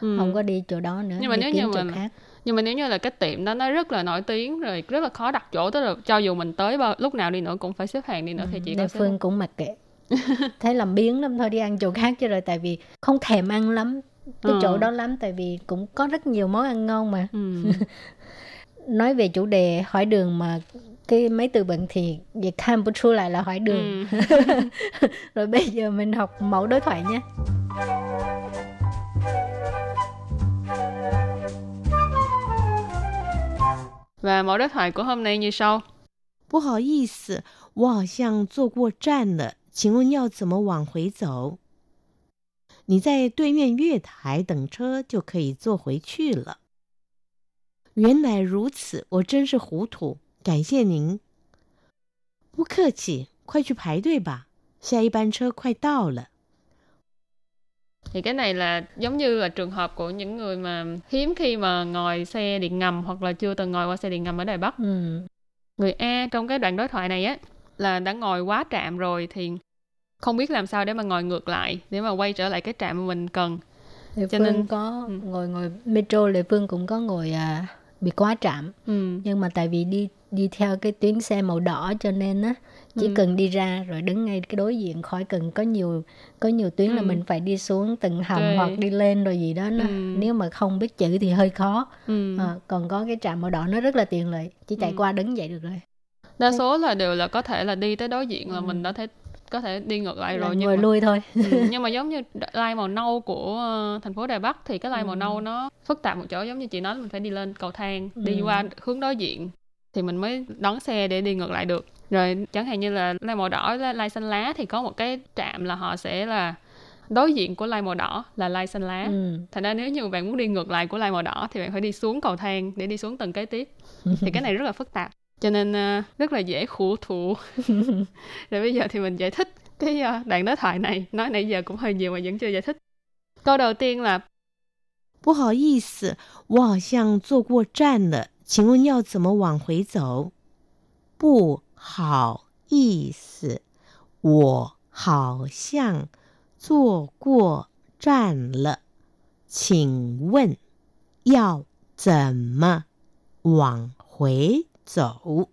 ừ. không có đi chỗ đó nữa nhưng mà nếu như mình khác nhưng mà nếu như là cái tiệm đó nó rất là nổi tiếng rồi rất là khó đặt chỗ tức là cho dù mình tới bao lúc nào đi nữa cũng phải xếp hàng đi nữa ừ, thì chỉ có phương cũng mặc kệ thấy làm biến lắm thôi đi ăn chỗ khác chứ rồi tại vì không thèm ăn lắm cái ừ. chỗ đó lắm tại vì cũng có rất nhiều món ăn ngon mà ừ. nói về chủ đề hỏi đường mà cái mấy từ vựng thì việc tham chu lại là hỏi đường ừ. rồi bây giờ mình học mẫu đối thoại nhé Và mẫu đối thoại của hôm nay như sau. 不好意思，我好像坐过站了，请问要怎么往回走？ 你在对面月台等车就可以坐回去了。原来如此，我真是糊涂，感谢您。不客气，快去排队吧，下一班车快到了。thì cái này là giống như là trường hợp của những người mà hiếm khi mà ngồi xe điện ngầm hoặc là chưa từng ngồi qua xe điện ngầm ở Đài Bắc. Ừ. Người A trong cái đoạn đối thoại này á là đã ngồi quá trạm rồi thì không biết làm sao để mà ngồi ngược lại để mà quay trở lại cái trạm mà mình cần. Lệ Cho Phương nên có ừ. ngồi ngồi metro Lệ Phương cũng có ngồi à, bị quá trạm. Ừ. Nhưng mà tại vì đi đi theo cái tuyến xe màu đỏ cho nên á chỉ ừ. cần đi ra rồi đứng ngay cái đối diện khỏi cần có nhiều có nhiều tuyến ừ. là mình phải đi xuống từng hầm okay. hoặc đi lên rồi gì đó nó, ừ. nếu mà không biết chữ thì hơi khó ừ. à, còn có cái trạm màu đỏ nó rất là tiện lợi chỉ chạy ừ. qua đứng vậy được rồi đa số là đều là có thể là đi tới đối diện là ừ. mình đã thấy có thể đi ngược lại rồi nhưng mà lui thôi ừ, nhưng mà giống như lai màu nâu của uh, thành phố Đài Bắc thì cái lai ừ. màu nâu nó phức tạp một chỗ giống như chị nói mình phải đi lên cầu thang ừ. đi qua hướng đối diện thì mình mới đón xe để đi ngược lại được rồi chẳng hạn như là lai màu đỏ lai xanh lá thì có một cái trạm là họ sẽ là đối diện của lai màu đỏ là lai xanh lá ừ. thành ra nếu như bạn muốn đi ngược lại của lai màu đỏ thì bạn phải đi xuống cầu thang để đi xuống tầng kế tiếp thì cái này rất là phức tạp cho nên uh, rất là dễ khổ thụ rồi bây giờ thì mình giải thích cái uh, đoạn đối thoại này nói nãy giờ cũng hơi nhiều mà vẫn chưa giải thích câu đầu tiên là 不好意思，我好像坐过站了，请问要怎么往回走？ 不好意思，我好像坐过站了，请问要怎么往回 走？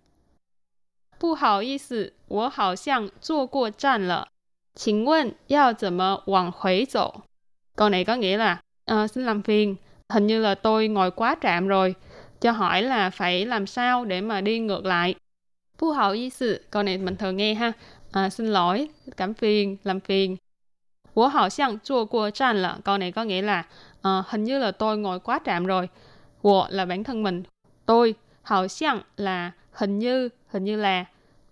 不好意思，我好像坐过站了，请问要怎么往回走? Câu này có nghĩa là à, xin làm phiền, hình như là tôi ngồi quá trạm rồi. Cho hỏi là phải làm sao để mà đi ngược lại. Phu hậu y sự, câu này mình thường nghe ha. À, xin lỗi, cảm phiền, làm phiền. Wo hào xiang zhuo guo zhan là câu này có nghĩa là à, hình như là tôi ngồi quá trạm rồi. Wo là bản thân mình. Tôi, hào xiang là hình như, hình như là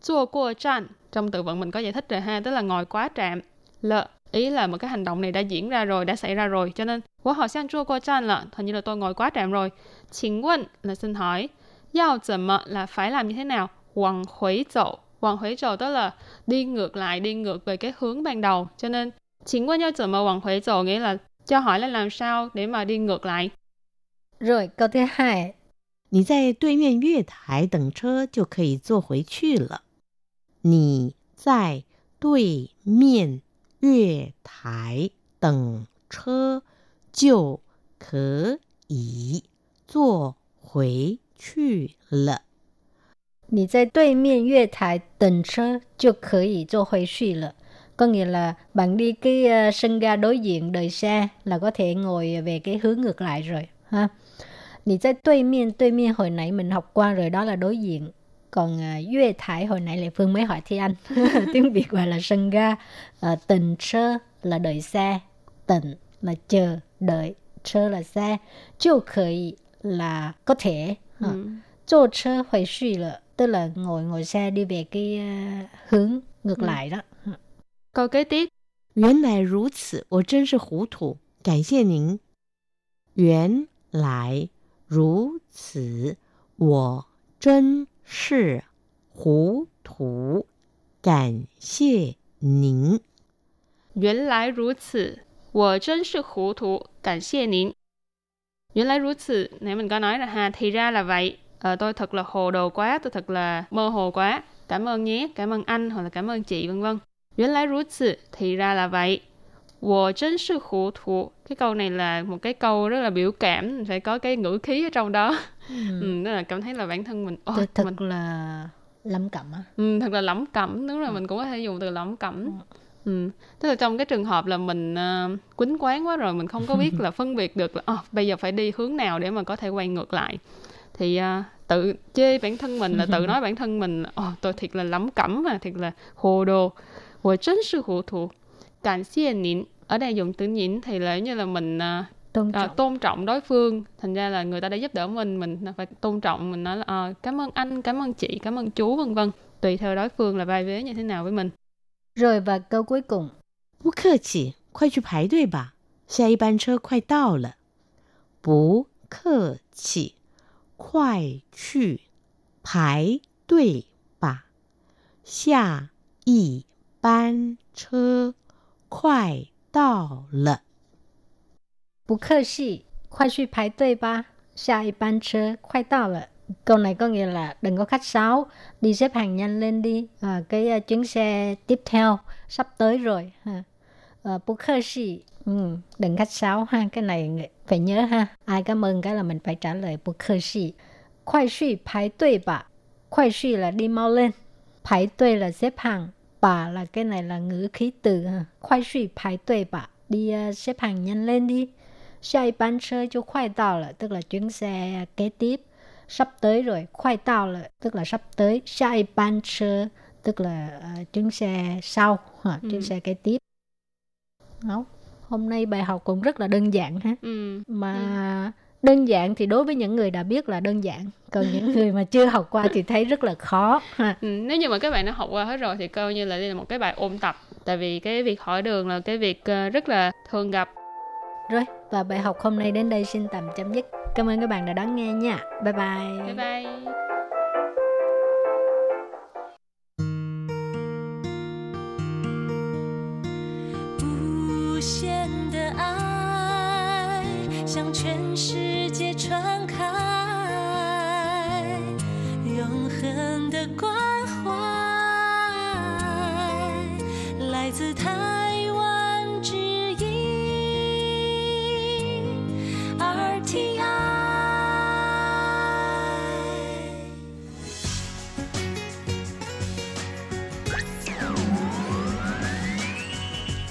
zhuo guo zhan. Trong từ vựng mình có giải thích rồi ha, tức là ngồi quá trạm. Lợ, ý là một cái hành động này đã diễn ra rồi, đã xảy ra rồi. Cho nên, wo hào xiang zhuo guo zhan là hình như là tôi ngồi quá trạm rồi.请问là xin hỏi. Yao怎么 là phải làm như thế nào? Hoàng huế dậu. Hoàng huế dậu tức là đi ngược lại, đi ngược về cái hướng ban đầu. Cho nên,请问要怎么往回走 nghĩa là cho hỏi là làm sao để mà đi ngược lại. Rồi, câu thứ hai. 你在对面月台等车就可以坐回去了。你在对面月台等车就可以坐回去了。你在对面月台等车就可以坐回去了。có nghĩa là bạn đi cái uh, sân ga đối diện đời xe là có thể ngồi về cái hướng ngược lại rồi ha. Nì tại đối miên, đối miên hồi nãy mình học qua rồi đó là đối diện. Còn uh, Yue Thải hồi nãy Lệ Phương mới hỏi Thi Anh. Tiếng Việt gọi là sân ga. Uh, tình sơ là đợi xe. Tịnh là chờ, đợi. Sơ là xe. Chiêu khởi là có thể. Ừ. Chô chơ hồi suy là tức là ngồi ngồi xe đi về cái uh, hướng ngược ừ. lại đó. Câu kế tiếp. 原来如此，我真是糊涂，感谢您。原来 如此，我真是糊涂，感谢您。原来如此，我真是糊涂，感谢您。原来如此, nãy mình có nói là ha, thì ra là vậy. À, tôi thật là hồ đồ quá, tôi thật là mơ hồ quá. Cảm ơn nhé, cảm ơn anh hoặc là cảm ơn chị vân vân. 原来如此, thì ra là vậy. 我真是糊涂. Cái câu này là một cái câu rất là biểu cảm, phải có cái ngữ khí ở trong đó. Ừ. ừ đó là cảm thấy là bản thân mình... Oh, thật mình... là lẩm cẩm á. Ừ, thật là lẩm cẩm, đúng là ừ. mình cũng có thể dùng từ lẩm cẩm. Ừ. Ừ. Tức là trong cái trường hợp là mình uh, quýnh quán quá rồi mình không có biết là phân biệt được là oh, bây giờ phải đi hướng nào để mà có thể quay ngược lại thì uh, tự chê bản thân mình là tự nói bản thân mình oh, tôi thiệt là lẩm cẩm mà thiệt là hồ đồ 我真是糊涂， 感谢您. Ở đây dùng từ nhịn thì là như là mình uh, tôn, trọng. Uh, tôn trọng đối phương. Thành ra là người ta đã giúp đỡ mình, mình phải tôn trọng. Mình nói là uh, cảm ơn anh, cảm ơn chị, cảm ơn chú, vân vân. Tùy theo đối phương là vai vế như thế nào với mình. Rồi và câu cuối cùng. 不客气，快去排队吧，下一班车快到了。不客气，快去排队吧，下一班车 快到了。不客气，快去排队吧，下一班车快到了。Câu này có nghĩa là đừng có khách sáo, đi xếp hàng nhanh lên đi. À, cái uh, chuyến xe tiếp theo sắp tới rồi. Ha. À, bố khơ sĩ, ừ, đừng khách sáo ha. Cái này phải nhớ ha. Ai cảm ơn cái là mình phải trả lời bố khơ sĩ. Khoai suy 排队吧. Khoai suy là đi mau lên. 排队 là xếp hàng bà là cái này là ngữ khí từ ha. Khoai suy排队 bà. Đi uh, xếp hàng nhanh lên đi. Xe bán车就快到了, tức là chuyến xe kế tiếp. Sắp tới rồi. Khoai tao là tức là sắp tới. Xe bán车 tức là uh, chuyến xe sau, ha, chuyến ừ. xe kế tiếp. Đó. Hôm nay bài học cũng rất là đơn giản ha. Ừ. Mà ừ đơn giản thì đối với những người đã biết là đơn giản. Còn những người mà chưa học qua thì thấy rất là khó ha. Ừ, nếu như mà các bạn đã học qua hết rồi thì coi như là đây là một cái bài ôn tập. Tại vì cái việc hỏi đường là cái việc ờ, rất là thường gặp. Rồi và bài học hôm nay đến đây xin tạm chấm dứt. Cảm ơn các bạn đã đón nghe nha. Bye bye. Bye bye. Bù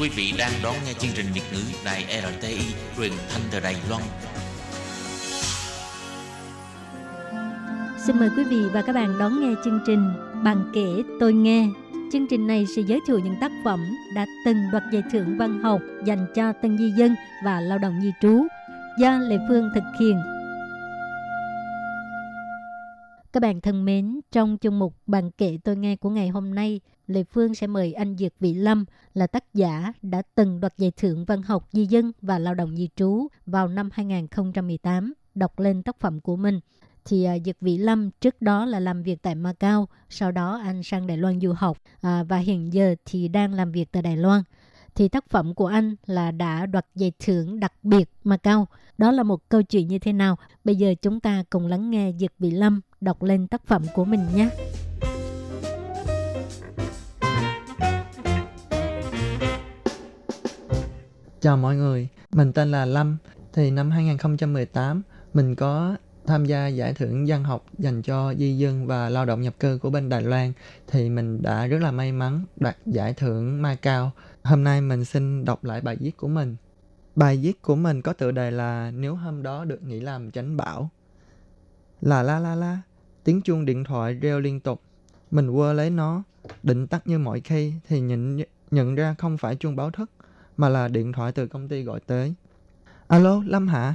Quý vị đang đón nghe chương trình Việt ngữ Đài RTI truyền thanh từ Đài Loan. Xin mời quý vị và các bạn đón nghe chương trình Bằng kể tôi nghe. Chương trình này sẽ giới thiệu những tác phẩm đã từng đoạt giải thưởng văn học dành cho tân di dân và lao động di trú do Lê Phương thực hiện. Các bạn thân mến, trong chương mục Bạn kể tôi nghe của ngày hôm nay, Lê Phương sẽ mời anh Dược Vị Lâm là tác giả đã từng đoạt giải thưởng văn học di dân và lao động di trú vào năm 2018 đọc lên tác phẩm của mình thì uh, Dược Vĩ Lâm trước đó là làm việc tại Macau, sau đó anh sang Đài Loan du học à, và hiện giờ thì đang làm việc tại Đài Loan. Thì tác phẩm của anh là đã đoạt giải thưởng đặc biệt Macau. Đó là một câu chuyện như thế nào? Bây giờ chúng ta cùng lắng nghe diệp bị Lâm đọc lên tác phẩm của mình nhé. Chào mọi người, mình tên là Lâm. Thì năm 2018, mình có tham gia giải thưởng văn học dành cho di dân và lao động nhập cư của bên Đài Loan thì mình đã rất là may mắn đoạt giải thưởng Macau. Hôm nay mình xin đọc lại bài viết của mình. Bài viết của mình có tựa đề là Nếu hôm đó được nghỉ làm tránh bão. Là la la la, tiếng chuông điện thoại reo liên tục. Mình quơ lấy nó, định tắt như mọi khi thì nhận, nhận ra không phải chuông báo thức mà là điện thoại từ công ty gọi tới. Alo, Lâm hả?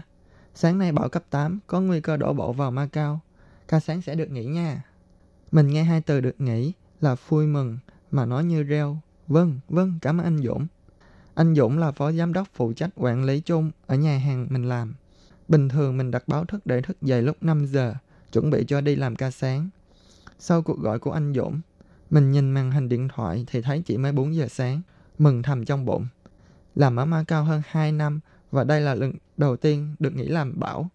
Sáng nay bão cấp 8 có nguy cơ đổ bộ vào Macau. Ca sáng sẽ được nghỉ nha. Mình nghe hai từ được nghỉ là vui mừng mà nói như reo. Vâng, vâng, cảm ơn anh Dũng. Anh Dũng là phó giám đốc phụ trách quản lý chung ở nhà hàng mình làm. Bình thường mình đặt báo thức để thức dậy lúc 5 giờ, chuẩn bị cho đi làm ca sáng. Sau cuộc gọi của anh Dũng, mình nhìn màn hình điện thoại thì thấy chỉ mới 4 giờ sáng, mừng thầm trong bụng. Làm ở Macau hơn 2 năm và đây là lần đầu tiên được nghỉ làm bảo.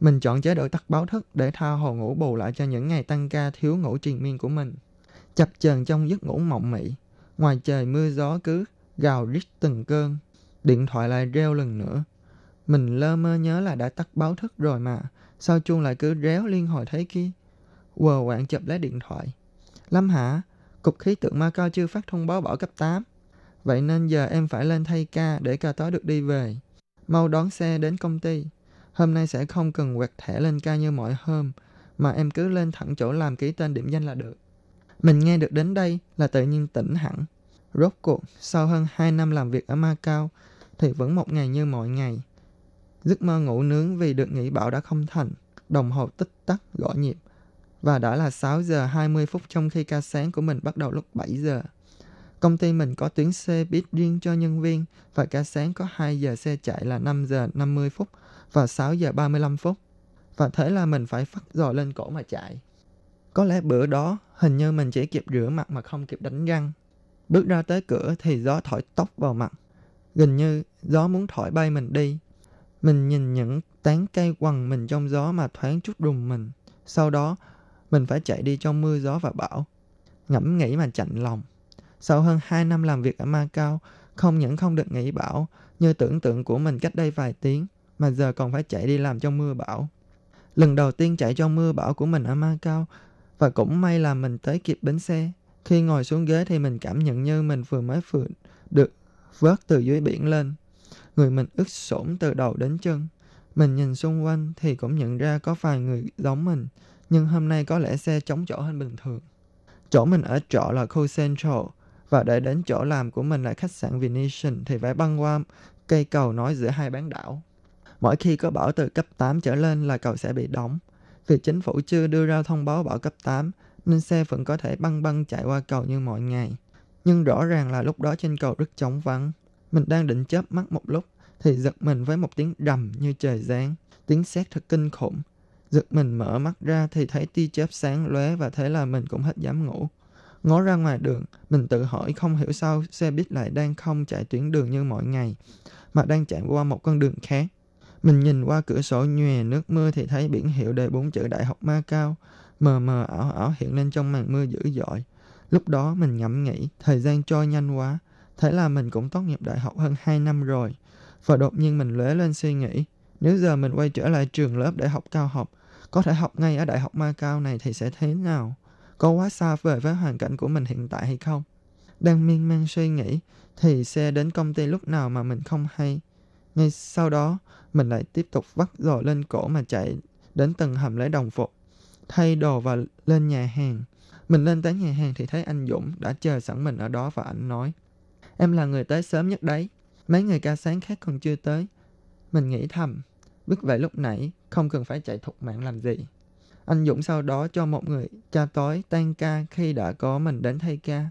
Mình chọn chế độ tắt báo thức để tha hồ ngủ bù lại cho những ngày tăng ca thiếu ngủ triền miên của mình. Chập chờn trong giấc ngủ mộng mị, ngoài trời mưa gió cứ gào rít từng cơn, điện thoại lại reo lần nữa. Mình lơ mơ nhớ là đã tắt báo thức rồi mà, sao chuông lại cứ réo liên hồi thế kia? Quờ quạng chụp lấy điện thoại. Lâm hả? Cục khí tượng Macau chưa phát thông báo bão cấp 8. Vậy nên giờ em phải lên thay ca để ca tối được đi về mau đón xe đến công ty. Hôm nay sẽ không cần quẹt thẻ lên ca như mọi hôm, mà em cứ lên thẳng chỗ làm ký tên điểm danh là được. Mình nghe được đến đây là tự nhiên tỉnh hẳn. Rốt cuộc, sau hơn 2 năm làm việc ở Macau, thì vẫn một ngày như mọi ngày. Giấc mơ ngủ nướng vì được nghỉ bảo đã không thành. Đồng hồ tích tắc gõ nhịp. Và đã là 6 giờ 20 phút trong khi ca sáng của mình bắt đầu lúc 7 giờ. Công ty mình có tuyến xe buýt riêng cho nhân viên và ca sáng có 2 giờ xe chạy là 5 giờ 50 phút và 6 giờ 35 phút. Và thế là mình phải phát dò lên cổ mà chạy. Có lẽ bữa đó hình như mình chỉ kịp rửa mặt mà không kịp đánh răng. Bước ra tới cửa thì gió thổi tóc vào mặt. Gần như gió muốn thổi bay mình đi. Mình nhìn những tán cây quằn mình trong gió mà thoáng chút rùng mình. Sau đó mình phải chạy đi trong mưa gió và bão. Ngẫm nghĩ mà chạnh lòng. Sau hơn 2 năm làm việc ở Macau, không những không được nghỉ bão như tưởng tượng của mình cách đây vài tiếng, mà giờ còn phải chạy đi làm trong mưa bão. Lần đầu tiên chạy trong mưa bão của mình ở Macau, và cũng may là mình tới kịp bến xe. Khi ngồi xuống ghế thì mình cảm nhận như mình vừa mới vừa được vớt từ dưới biển lên. Người mình ướt sũng từ đầu đến chân. Mình nhìn xung quanh thì cũng nhận ra có vài người giống mình, nhưng hôm nay có lẽ xe trống chỗ hơn bình thường. Chỗ mình ở trọ là khu Central, và để đến chỗ làm của mình là khách sạn Venetian thì phải băng qua cây cầu nối giữa hai bán đảo. Mỗi khi có bão từ cấp 8 trở lên là cầu sẽ bị đóng. Việc chính phủ chưa đưa ra thông báo bão cấp 8 nên xe vẫn có thể băng băng chạy qua cầu như mọi ngày. Nhưng rõ ràng là lúc đó trên cầu rất trống vắng. Mình đang định chớp mắt một lúc thì giật mình với một tiếng rầm như trời giáng. Tiếng sét thật kinh khủng. Giật mình mở mắt ra thì thấy tia chớp sáng lóe và thế là mình cũng hết dám ngủ. Ngó ra ngoài đường, mình tự hỏi không hiểu sao xe buýt lại đang không chạy tuyến đường như mọi ngày, mà đang chạy qua một con đường khác. Mình nhìn qua cửa sổ nhòe nước mưa thì thấy biển hiệu đề bốn chữ Đại học Macau, mờ mờ ảo ảo hiện lên trong màn mưa dữ dội. Lúc đó mình ngẫm nghĩ, thời gian trôi nhanh quá, Thế là mình cũng tốt nghiệp đại học hơn 2 năm rồi. Và đột nhiên mình lóe lên suy nghĩ, nếu giờ mình quay trở lại trường lớp để học cao học, có thể học ngay ở Đại học Macau này thì sẽ thế nào? Có quá xa vời với hoàn cảnh của mình hiện tại hay không? Đang miên man suy nghĩ, thì xe đến công ty lúc nào mà mình không hay. Ngay sau đó, mình lại tiếp tục vắt giò lên cổ mà chạy đến tầng hầm lấy đồng phục, thay đồ và lên nhà hàng. Mình lên tới nhà hàng thì thấy anh Dũng đã chờ sẵn mình ở đó và anh nói Em là người tới sớm nhất đấy, mấy người ca sáng khác còn chưa tới. Mình nghĩ thầm, biết vậy lúc nãy không cần phải chạy thục mạng làm gì. Anh Dũng sau đó cho một người cha tối tan ca khi đã có mình đến thay ca.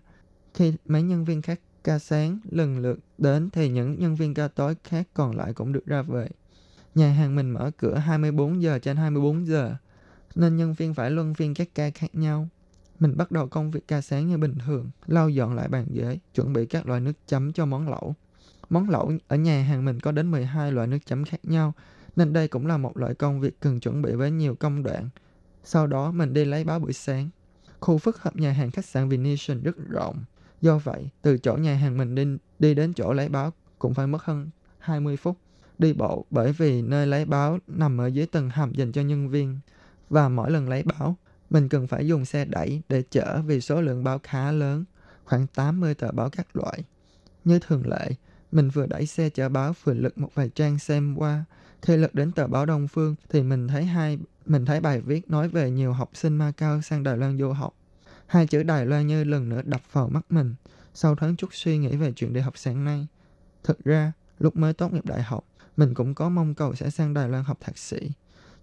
Khi mấy nhân viên khác ca sáng lần lượt đến thì những nhân viên ca tối khác còn lại cũng được ra về. Nhà hàng mình mở cửa 24 giờ trên 24 giờ, nên nhân viên phải luân phiên các ca khác nhau. Mình bắt đầu công việc ca sáng như bình thường, lau dọn lại bàn ghế, chuẩn bị các loại nước chấm cho món lẩu. Món lẩu ở nhà hàng mình có đến 12 loại nước chấm khác nhau, nên đây cũng là một loại công việc cần chuẩn bị với nhiều công đoạn. Sau đó mình đi lấy báo buổi sáng. Khu phức hợp nhà hàng khách sạn Venetian rất rộng. Do vậy, từ chỗ nhà hàng mình đi, đi đến chỗ lấy báo cũng phải mất hơn 20 phút đi bộ bởi vì nơi lấy báo nằm ở dưới tầng hầm dành cho nhân viên. Và mỗi lần lấy báo, mình cần phải dùng xe đẩy để chở vì số lượng báo khá lớn, khoảng 80 tờ báo các loại. Như thường lệ, mình vừa đẩy xe chở báo vừa lật một vài trang xem qua. Khi lật đến tờ báo Đông Phương thì mình thấy hai mình thấy bài viết nói về nhiều học sinh Macau sang Đài Loan du học. Hai chữ Đài Loan như lần nữa đập vào mắt mình sau thoáng chút suy nghĩ về chuyện đi học sáng nay. Thực ra, lúc mới tốt nghiệp đại học, mình cũng có mong cầu sẽ sang Đài Loan học thạc sĩ.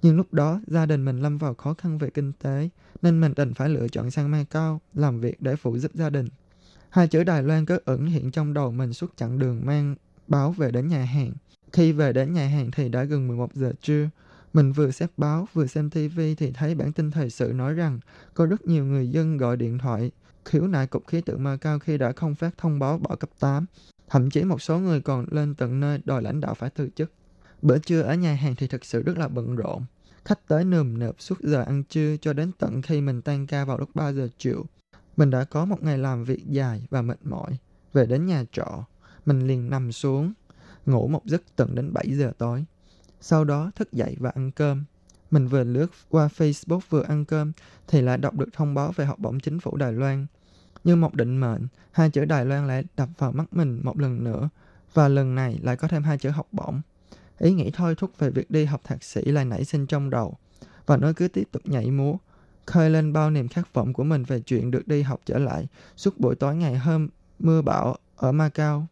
Nhưng lúc đó, gia đình mình lâm vào khó khăn về kinh tế, nên mình đành phải lựa chọn sang Macau làm việc để phụ giúp gia đình. Hai chữ Đài Loan cứ ẩn hiện trong đầu mình suốt chặng đường mang báo về đến nhà hàng. Khi về đến nhà hàng thì đã gần 11 giờ trưa. Mình vừa xếp báo vừa xem TV thì thấy bản tin thời sự nói rằng có rất nhiều người dân gọi điện thoại khiếu nại cục khí tượng Macau khi đã không phát thông báo bỏ cấp 8. Thậm chí một số người còn lên tận nơi đòi lãnh đạo phải từ chức. Bữa trưa ở nhà hàng thì thực sự rất là bận rộn. Khách tới nườm nượp suốt giờ ăn trưa cho đến tận khi mình tan ca vào lúc 3 giờ chiều. Mình đã có một ngày làm việc dài và mệt mỏi. Về đến nhà trọ, mình liền nằm xuống, ngủ một giấc tận đến 7 giờ tối. Sau đó thức dậy và ăn cơm. Mình vừa lướt qua Facebook vừa ăn cơm thì lại đọc được thông báo về học bổng chính phủ Đài Loan. Như một định mệnh, hai chữ Đài Loan lại đập vào mắt mình một lần nữa và lần này lại có thêm hai chữ học bổng. Ý nghĩ thôi thúc về việc đi học thạc sĩ lại nảy sinh trong đầu và nó cứ tiếp tục nhảy múa, khơi lên bao niềm khát vọng của mình về chuyện được đi học trở lại suốt buổi tối ngày hôm mưa bão ở Macau.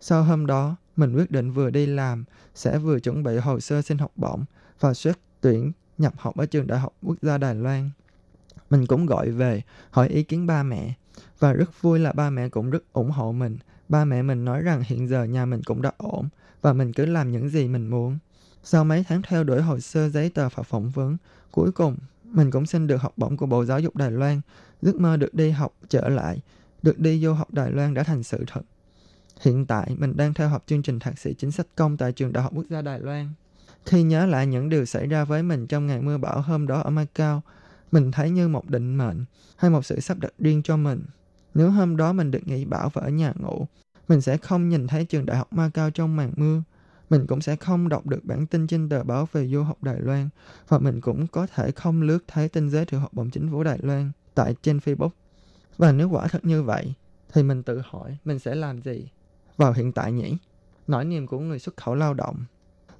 Sau hôm đó, mình quyết định vừa đi làm, sẽ vừa chuẩn bị hồ sơ xin học bổng và xét tuyển nhập học ở trường Đại học Quốc gia Đài Loan. Mình cũng gọi về, hỏi ý kiến ba mẹ. Và rất vui là ba mẹ cũng rất ủng hộ mình. Ba mẹ mình nói rằng hiện giờ nhà mình cũng đã ổn và mình cứ làm những gì mình muốn. Sau mấy tháng theo đuổi hồ sơ giấy tờ và phỏng vấn, cuối cùng mình cũng xin được học bổng của Bộ Giáo dục Đài Loan. Giấc mơ được đi học trở lại, được đi du học Đài Loan đã thành sự thật. Hiện tại, mình đang theo học chương trình thạc sĩ chính sách công tại trường Đại học Quốc gia Đài Loan. Khi nhớ lại những điều xảy ra với mình trong ngày mưa bão hôm đó ở Macau, mình thấy như một định mệnh hay một sự sắp đặt riêng cho mình. Nếu hôm đó mình được nghỉ bão và ở nhà ngủ, mình sẽ không nhìn thấy trường đại học Macau trong màn mưa. Mình cũng sẽ không đọc được bản tin trên tờ báo về du học Đài Loan và mình cũng có thể không lướt thấy tin giới thiệu học bổng chính phủ Đài Loan tại trên Facebook. Và nếu quả thật như vậy, thì mình tự hỏi mình sẽ làm gì vào hiện tại nhỉ? Nỗi niềm của người xuất khẩu lao động.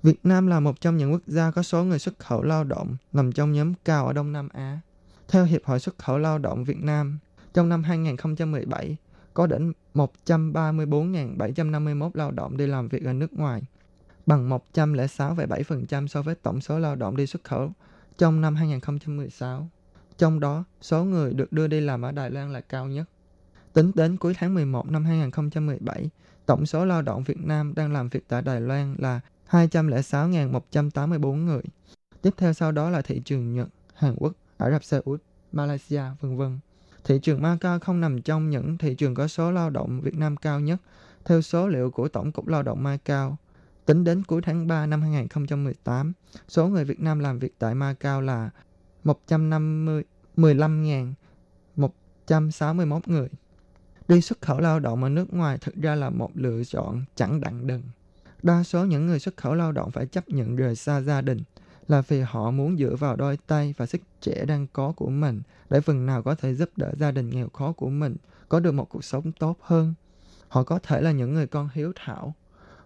Việt Nam là một trong những quốc gia có số người xuất khẩu lao động nằm trong nhóm cao ở Đông Nam Á. Theo Hiệp hội xuất khẩu lao động Việt Nam, trong năm 2017, có đến 134.751 lao động đi làm việc ở nước ngoài, bằng 106,7% so với tổng số lao động đi xuất khẩu trong năm 2016. Trong đó, số người được đưa đi làm ở Đài Loan là cao nhất. Tính đến cuối tháng 11 năm 2017, tổng số lao động Việt Nam đang làm việc tại Đài Loan là 206.184 người. Tiếp theo sau đó là thị trường Nhật, Hàn Quốc, Ả Rập Xê Út, Malaysia, vân vân. Thị trường Macau không nằm trong những thị trường có số lao động Việt Nam cao nhất, theo số liệu của Tổng cục Lao động Macau. Tính đến cuối tháng 3 năm 2018, số người Việt Nam làm việc tại Macau là 150 15.161 người. Đi xuất khẩu lao động ở nước ngoài thực ra là một lựa chọn chẳng đặng đừng. Đa số những người xuất khẩu lao động phải chấp nhận rời xa gia đình là vì họ muốn dựa vào đôi tay và sức trẻ đang có của mình để phần nào có thể giúp đỡ gia đình nghèo khó của mình có được một cuộc sống tốt hơn. Họ có thể là những người con hiếu thảo,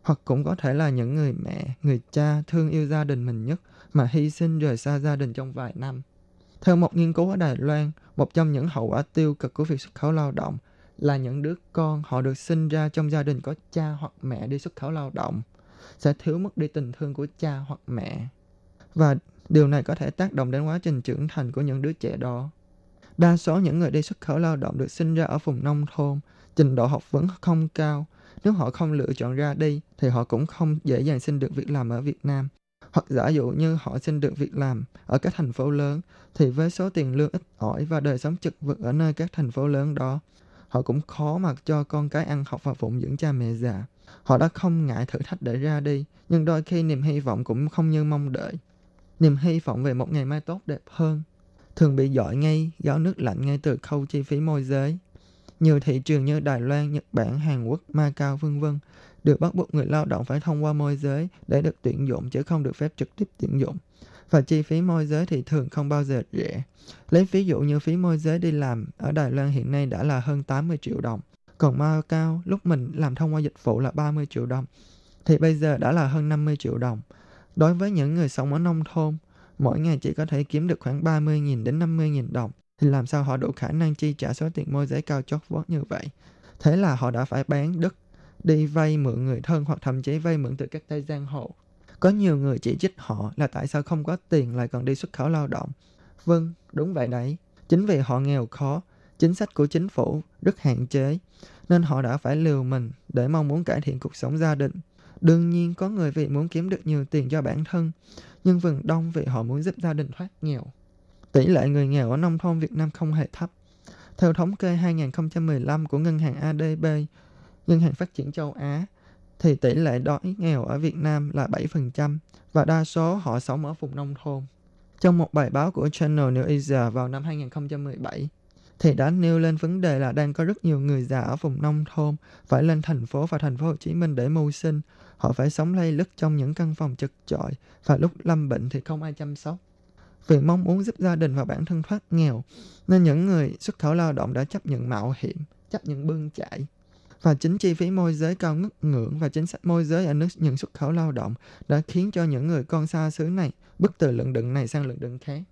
hoặc cũng có thể là những người mẹ, người cha thương yêu gia đình mình nhất mà hy sinh rời xa gia đình trong vài năm. Theo một nghiên cứu ở Đài Loan, một trong những hậu quả tiêu cực của việc xuất khẩu lao động là những đứa con họ được sinh ra trong gia đình có cha hoặc mẹ đi xuất khẩu lao động sẽ thiếu mất đi tình thương của cha hoặc mẹ. Và điều này có thể tác động đến quá trình trưởng thành của những đứa trẻ đó. Đa số những người đi xuất khẩu lao động được sinh ra ở vùng nông thôn, trình độ học vấn không cao. Nếu họ không lựa chọn ra đi thì họ cũng không dễ dàng xin được việc làm ở Việt Nam. Hoặc giả dụ như họ xin được việc làm ở các thành phố lớn thì với số tiền lương ít ỏi và đời sống chật vật ở nơi các thành phố lớn đó, họ cũng khó mà cho con cái ăn học và phụng dưỡng cha mẹ già. Họ đã không ngại thử thách để ra đi, nhưng đôi khi niềm hy vọng cũng không như mong đợi. Niềm hy vọng về một ngày mai tốt đẹp hơn, thường bị dọi ngay gáo nước lạnh ngay từ khâu chi phí môi giới. Nhiều thị trường như Đài Loan, Nhật Bản, Hàn Quốc, Macau vân vân được bắt buộc người lao động phải thông qua môi giới để được tuyển dụng chứ không được phép trực tiếp tuyển dụng. Và chi phí môi giới thì thường không bao giờ rẻ. Lấy ví dụ như phí môi giới đi làm ở Đài Loan hiện nay đã là hơn 80 triệu đồng. Còn Macau lúc mình làm thông qua dịch vụ là 30 triệu đồng. Thì bây giờ đã là hơn 50 triệu đồng. Đối với những người sống ở nông thôn, mỗi ngày chỉ có thể kiếm được khoảng 30.000 đến 50.000 đồng. Thì làm sao họ đủ khả năng chi trả số tiền môi giới cao chót vót như vậy? Thế là họ đã phải bán đất, đi vay mượn người thân hoặc thậm chí vay mượn từ các tay giang hồ. Có nhiều người chỉ trích họ là tại sao không có tiền lại còn đi xuất khẩu lao động. Vâng, đúng vậy đấy. Chính vì họ nghèo khó, chính sách của chính phủ rất hạn chế, nên họ đã phải liều mình để mong muốn cải thiện cuộc sống gia đình. Đương nhiên có người vì muốn kiếm được nhiều tiền cho bản thân, nhưng phần đông vì họ muốn giúp gia đình thoát nghèo. Tỷ lệ người nghèo ở nông thôn Việt Nam không hề thấp. Theo thống kê 2015 của Ngân hàng ADB, Ngân hàng Phát triển châu Á, thì tỷ lệ đói nghèo ở Việt Nam là 7% và đa số họ sống ở vùng nông thôn. Trong một bài báo của Channel New Asia vào năm 2017, thì đã nêu lên vấn đề là đang có rất nhiều người già ở vùng nông thôn phải lên thành phố và thành phố Hồ Chí Minh để mưu sinh. Họ phải sống lây lứt trong những căn phòng chật chội và lúc lâm bệnh thì không ai chăm sóc. Vì mong muốn giúp gia đình và bản thân thoát nghèo, nên những người xuất khẩu lao động đã chấp nhận mạo hiểm, chấp nhận bươn chải. Và chính chi phí môi giới cao ngất ngưỡng và chính sách môi giới ở nước nhận xuất khẩu lao động đã khiến cho những người con xa xứ này bước từ lượng đựng này sang lượng đựng khác.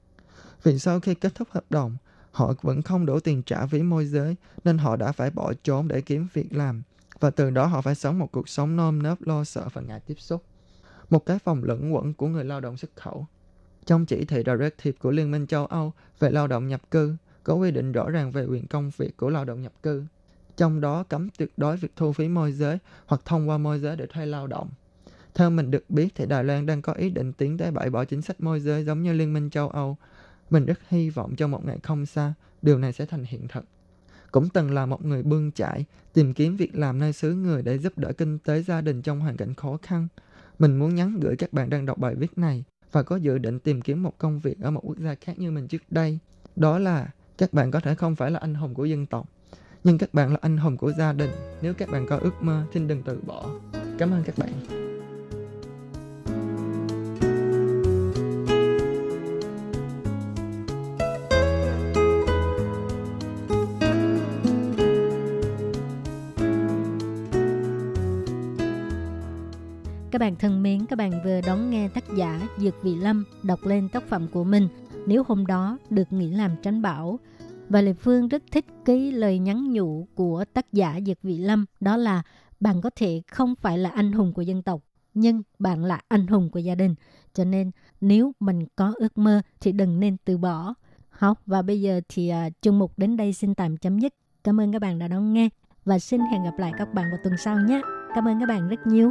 Vì sau khi kết thúc hợp đồng, họ vẫn không đủ tiền trả phí môi giới nên họ đã phải bỏ trốn để kiếm việc làm và từ đó họ phải sống một cuộc sống nôm nớp lo sợ và ngại tiếp xúc. Một cái phòng lẫn quẩn của người lao động xuất khẩu. Trong chỉ thị Directive của Liên minh châu Âu về lao động nhập cư có quy định rõ ràng về quyền công việc của lao động nhập cư. Trong đó cấm tuyệt đối việc thu phí môi giới hoặc thông qua môi giới để thuê lao động. Theo mình được biết thì Đài Loan đang có ý định tiến tới bãi bỏ chính sách môi giới giống như Liên minh châu Âu. Mình rất hy vọng trong một ngày không xa, điều này sẽ thành hiện thực. Cũng từng là một người bươn chải, tìm kiếm việc làm nơi xứ người để giúp đỡ kinh tế gia đình trong hoàn cảnh khó khăn. Mình muốn nhắn gửi các bạn đang đọc bài viết này và có dự định tìm kiếm một công việc ở một quốc gia khác như mình trước đây. Đó là các bạn có thể không phải là anh hùng của dân tộc, nhưng các bạn là anh hùng của gia đình. Nếu các bạn có ước mơ, xin đừng từ bỏ. Cảm ơn các bạn. Các bạn thân mến, các bạn vừa đón nghe tác giả Dược Vị Lâm đọc lên tác phẩm của mình Nếu hôm đó được nghỉ làm tránh bão. Và Lê Phương rất thích cái lời nhắn nhủ của tác giả Dược Vị Lâm đó là bạn có thể không phải là anh hùng của dân tộc nhưng bạn là anh hùng của gia đình. Cho nên nếu mình có ước mơ thì đừng nên từ bỏ. Học và bây giờ thì uh, chương mục đến đây xin tạm chấm dứt. Cảm ơn các bạn đã đón nghe và xin hẹn gặp lại các bạn vào tuần sau nhé. Cảm ơn các bạn rất nhiều.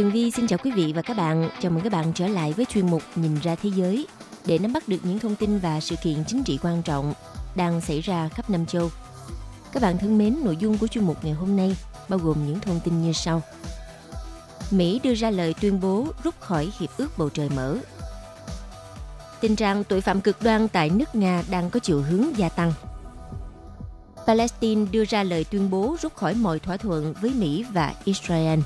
Tường Vi xin chào quý vị và các bạn. Chào mừng các bạn trở lại với chuyên mục Nhìn ra thế giới để nắm bắt được những thông tin và sự kiện chính trị quan trọng đang xảy ra khắp năm châu. Các bạn thân mến, nội dung của chuyên mục ngày hôm nay bao gồm những thông tin như sau. Mỹ đưa ra lời tuyên bố rút khỏi Hiệp ước Bầu Trời Mở. Tình trạng tội phạm cực đoan tại nước Nga đang có chiều hướng gia tăng. Palestine đưa ra lời tuyên bố rút khỏi mọi thỏa thuận với Mỹ và Israel.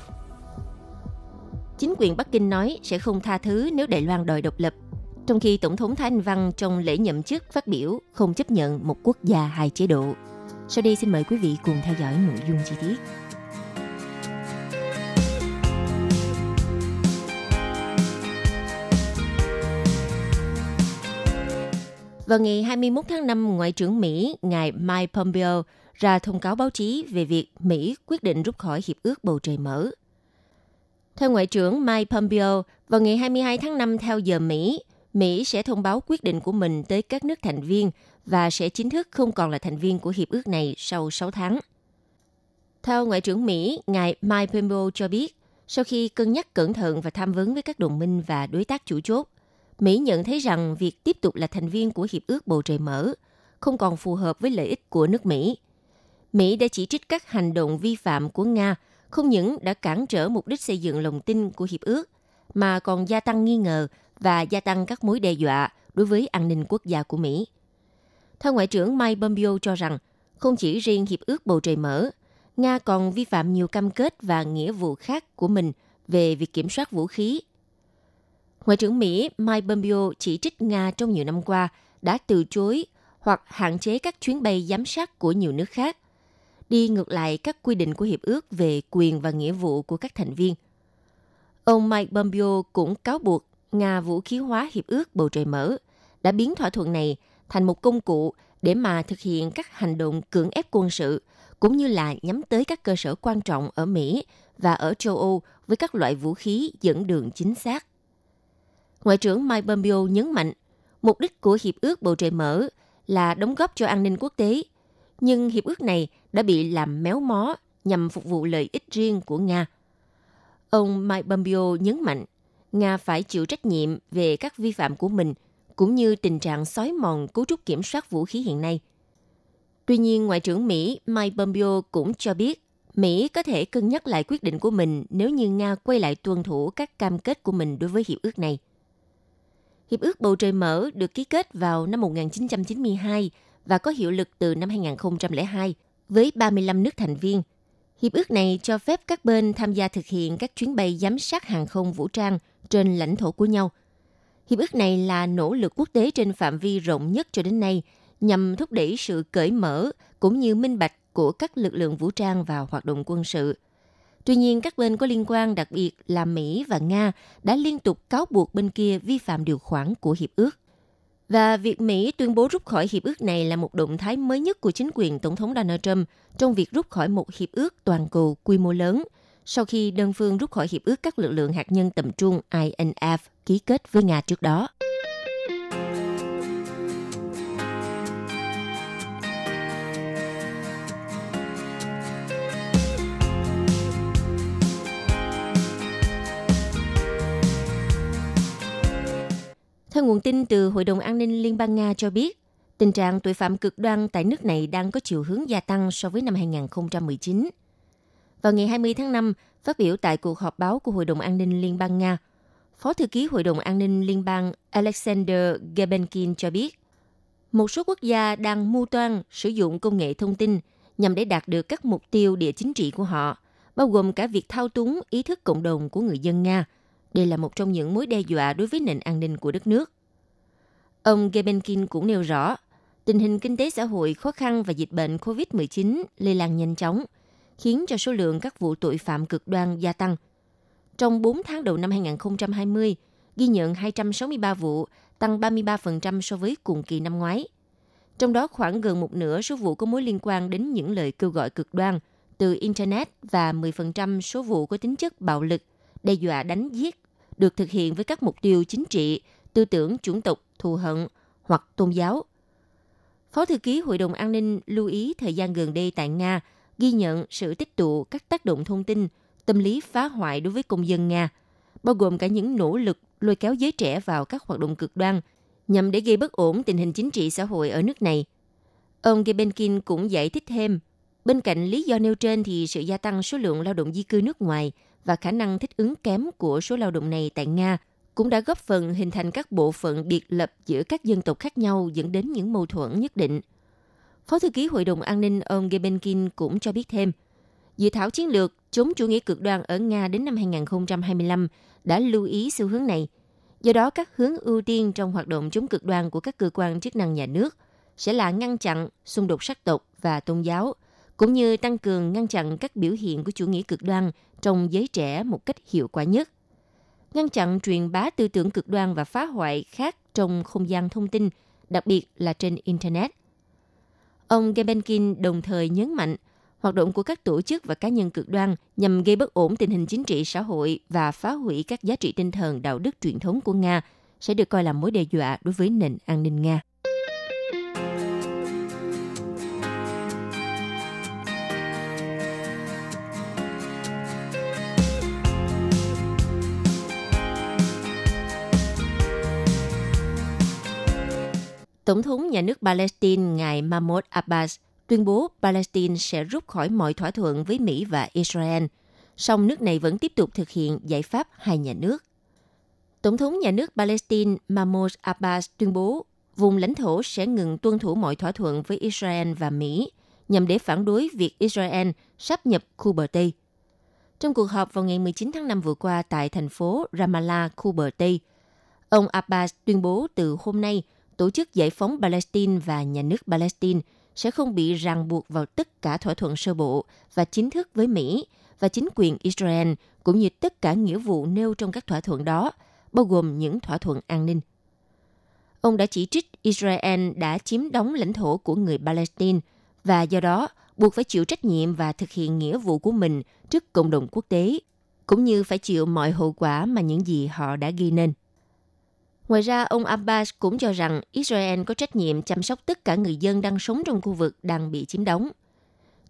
Chính quyền Bắc Kinh nói sẽ không tha thứ nếu Đài Loan đòi độc lập, trong khi Tổng thống Thái Anh Văn trong lễ nhậm chức phát biểu không chấp nhận một quốc gia hai chế độ. Sau đây xin mời quý vị cùng theo dõi nội dung chi tiết. Vào ngày 21 tháng 5, Ngoại trưởng Mỹ, ngài Mike Pompeo ra thông cáo báo chí về việc Mỹ quyết định rút khỏi Hiệp ước Bầu Trời Mở. Theo Ngoại trưởng Mike Pompeo, vào ngày 22 tháng 5 theo giờ Mỹ, Mỹ sẽ thông báo quyết định của mình tới các nước thành viên và sẽ chính thức không còn là thành viên của hiệp ước này sau 6 tháng. Theo Ngoại trưởng Mỹ, ngài Mike Pompeo cho biết, sau khi cân nhắc cẩn thận và tham vấn với các đồng minh và đối tác chủ chốt, Mỹ nhận thấy rằng việc tiếp tục là thành viên của Hiệp ước Bầu Trời Mở không còn phù hợp với lợi ích của nước Mỹ. Mỹ đã chỉ trích các hành động vi phạm của Nga không những đã cản trở mục đích xây dựng lòng tin của Hiệp ước, mà còn gia tăng nghi ngờ và gia tăng các mối đe dọa đối với an ninh quốc gia của Mỹ. Theo Ngoại trưởng Mike Pompeo cho rằng, không chỉ riêng Hiệp ước Bầu Trời Mở, Nga còn vi phạm nhiều cam kết và nghĩa vụ khác của mình về việc kiểm soát vũ khí Ngoại trưởng Mỹ Mike Pompeo chỉ trích Nga trong nhiều năm qua đã từ chối hoặc hạn chế các chuyến bay giám sát của nhiều nước khác, đi ngược lại các quy định của Hiệp ước về quyền và nghĩa vụ của các thành viên. Ông Mike Pompeo cũng cáo buộc Nga vũ khí hóa Hiệp ước Bầu Trời Mở đã biến thỏa thuận này thành một công cụ để mà thực hiện các hành động cưỡng ép quân sự, cũng như là nhắm tới các cơ sở quan trọng ở Mỹ và ở châu Âu với các loại vũ khí dẫn đường chính xác. Ngoại trưởng Mike Pompeo nhấn mạnh, mục đích của Hiệp ước Bầu Trời Mở là đóng góp cho an ninh quốc tế, nhưng hiệp ước này đã bị làm méo mó nhằm phục vụ lợi ích riêng của Nga. Ông Mike Pompeo nhấn mạnh, Nga phải chịu trách nhiệm về các vi phạm của mình, cũng như tình trạng xói mòn cấu trúc kiểm soát vũ khí hiện nay. Tuy nhiên, Ngoại trưởng Mỹ Mike Pompeo cũng cho biết, Mỹ có thể cân nhắc lại quyết định của mình nếu như Nga quay lại tuân thủ các cam kết của mình đối với hiệp ước này. Hiệp ước Bầu Trời Mở được ký kết vào năm 1992 và có hiệu lực từ năm 2002 với 35 nước thành viên. Hiệp ước này cho phép các bên tham gia thực hiện các chuyến bay giám sát hàng không vũ trang trên lãnh thổ của nhau. Hiệp ước này là nỗ lực quốc tế trên phạm vi rộng nhất cho đến nay nhằm thúc đẩy sự cởi mở cũng như minh bạch của các lực lượng vũ trang và hoạt động quân sự – Tuy nhiên, các bên có liên quan, đặc biệt là Mỹ và Nga, đã liên tục cáo buộc bên kia vi phạm điều khoản của hiệp ước. Và việc Mỹ tuyên bố rút khỏi hiệp ước này là một động thái mới nhất của chính quyền Tổng thống Donald Trump trong việc rút khỏi một hiệp ước toàn cầu quy mô lớn sau khi đơn phương rút khỏi hiệp ước các lực lượng hạt nhân tầm trung INF ký kết với Nga trước đó. Theo nguồn tin từ Hội đồng An ninh Liên bang Nga cho biết, tình trạng tội phạm cực đoan tại nước này đang có chiều hướng gia tăng so với năm 2019. Vào ngày 20 tháng 5, phát biểu tại cuộc họp báo của Hội đồng An ninh Liên bang Nga, Phó thư ký Hội đồng An ninh Liên bang Alexander Gebenkin cho biết, một số quốc gia đang mưu toan sử dụng công nghệ thông tin nhằm để đạt được các mục tiêu địa chính trị của họ, bao gồm cả việc thao túng ý thức cộng đồng của người dân Nga – đây là một trong những mối đe dọa đối với nền an ninh của đất nước. Ông Gebenkin cũng nêu rõ, tình hình kinh tế xã hội khó khăn và dịch bệnh COVID-19 lây lan nhanh chóng, khiến cho số lượng các vụ tội phạm cực đoan gia tăng. Trong 4 tháng đầu năm 2020, ghi nhận 263 vụ, tăng 33% so với cùng kỳ năm ngoái. Trong đó khoảng gần một nửa số vụ có mối liên quan đến những lời kêu gọi cực đoan từ Internet và 10% số vụ có tính chất bạo lực, đe dọa đánh giết được thực hiện với các mục tiêu chính trị, tư tưởng chủng tộc, thù hận hoặc tôn giáo. Phó thư ký Hội đồng An ninh lưu ý thời gian gần đây tại Nga ghi nhận sự tích tụ các tác động thông tin, tâm lý phá hoại đối với công dân Nga, bao gồm cả những nỗ lực lôi kéo giới trẻ vào các hoạt động cực đoan nhằm để gây bất ổn tình hình chính trị xã hội ở nước này. Ông Gebenkin cũng giải thích thêm, bên cạnh lý do nêu trên thì sự gia tăng số lượng lao động di cư nước ngoài và khả năng thích ứng kém của số lao động này tại Nga cũng đã góp phần hình thành các bộ phận biệt lập giữa các dân tộc khác nhau dẫn đến những mâu thuẫn nhất định. Phó thư ký Hội đồng An ninh ông Gebenkin cũng cho biết thêm, dự thảo chiến lược chống chủ nghĩa cực đoan ở Nga đến năm 2025 đã lưu ý xu hướng này. Do đó, các hướng ưu tiên trong hoạt động chống cực đoan của các cơ quan chức năng nhà nước sẽ là ngăn chặn xung đột sắc tộc và tôn giáo, cũng như tăng cường ngăn chặn các biểu hiện của chủ nghĩa cực đoan trong giới trẻ một cách hiệu quả nhất. Ngăn chặn truyền bá tư tưởng cực đoan và phá hoại khác trong không gian thông tin, đặc biệt là trên Internet. Ông Gebenkin đồng thời nhấn mạnh hoạt động của các tổ chức và cá nhân cực đoan nhằm gây bất ổn tình hình chính trị xã hội và phá hủy các giá trị tinh thần đạo đức truyền thống của Nga sẽ được coi là mối đe dọa đối với nền an ninh Nga. Tổng thống nhà nước Palestine ngài Mahmoud Abbas tuyên bố Palestine sẽ rút khỏi mọi thỏa thuận với Mỹ và Israel, song nước này vẫn tiếp tục thực hiện giải pháp hai nhà nước. Tổng thống nhà nước Palestine Mahmoud Abbas tuyên bố vùng lãnh thổ sẽ ngừng tuân thủ mọi thỏa thuận với Israel và Mỹ nhằm để phản đối việc Israel sắp nhập khu bờ Tây. Trong cuộc họp vào ngày 19 tháng 5 vừa qua tại thành phố Ramallah, khu bờ Tây, ông Abbas tuyên bố từ hôm nay Tổ chức Giải phóng Palestine và Nhà nước Palestine sẽ không bị ràng buộc vào tất cả thỏa thuận sơ bộ và chính thức với Mỹ và chính quyền Israel, cũng như tất cả nghĩa vụ nêu trong các thỏa thuận đó, bao gồm những thỏa thuận an ninh. Ông đã chỉ trích Israel đã chiếm đóng lãnh thổ của người Palestine và do đó buộc phải chịu trách nhiệm và thực hiện nghĩa vụ của mình trước cộng đồng quốc tế, cũng như phải chịu mọi hậu quả mà những gì họ đã ghi nên. Ngoài ra, ông Abbas cũng cho rằng Israel có trách nhiệm chăm sóc tất cả người dân đang sống trong khu vực đang bị chiếm đóng.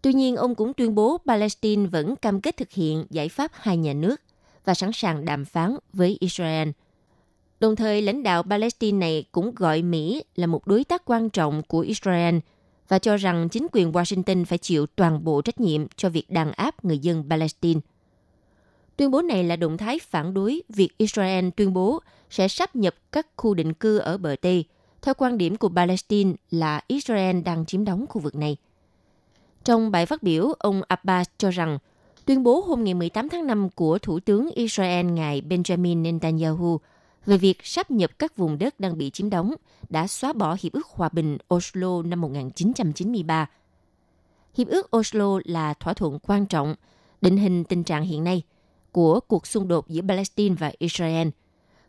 Tuy nhiên, ông cũng tuyên bố Palestine vẫn cam kết thực hiện giải pháp hai nhà nước và sẵn sàng đàm phán với Israel. Đồng thời, lãnh đạo Palestine này cũng gọi Mỹ là một đối tác quan trọng của Israel và cho rằng chính quyền Washington phải chịu toàn bộ trách nhiệm cho việc đàn áp người dân Palestine. Tuyên bố này là động thái phản đối việc Israel tuyên bố sẽ sắp nhập các khu định cư ở bờ Tây, theo quan điểm của Palestine là Israel đang chiếm đóng khu vực này. Trong bài phát biểu, ông Abbas cho rằng tuyên bố hôm ngày 18 tháng 5 của Thủ tướng Israel ngài Benjamin Netanyahu về việc sắp nhập các vùng đất đang bị chiếm đóng đã xóa bỏ Hiệp ước Hòa bình Oslo năm 1993. Hiệp ước Oslo là thỏa thuận quan trọng, định hình tình trạng hiện nay của cuộc xung đột giữa Palestine và Israel –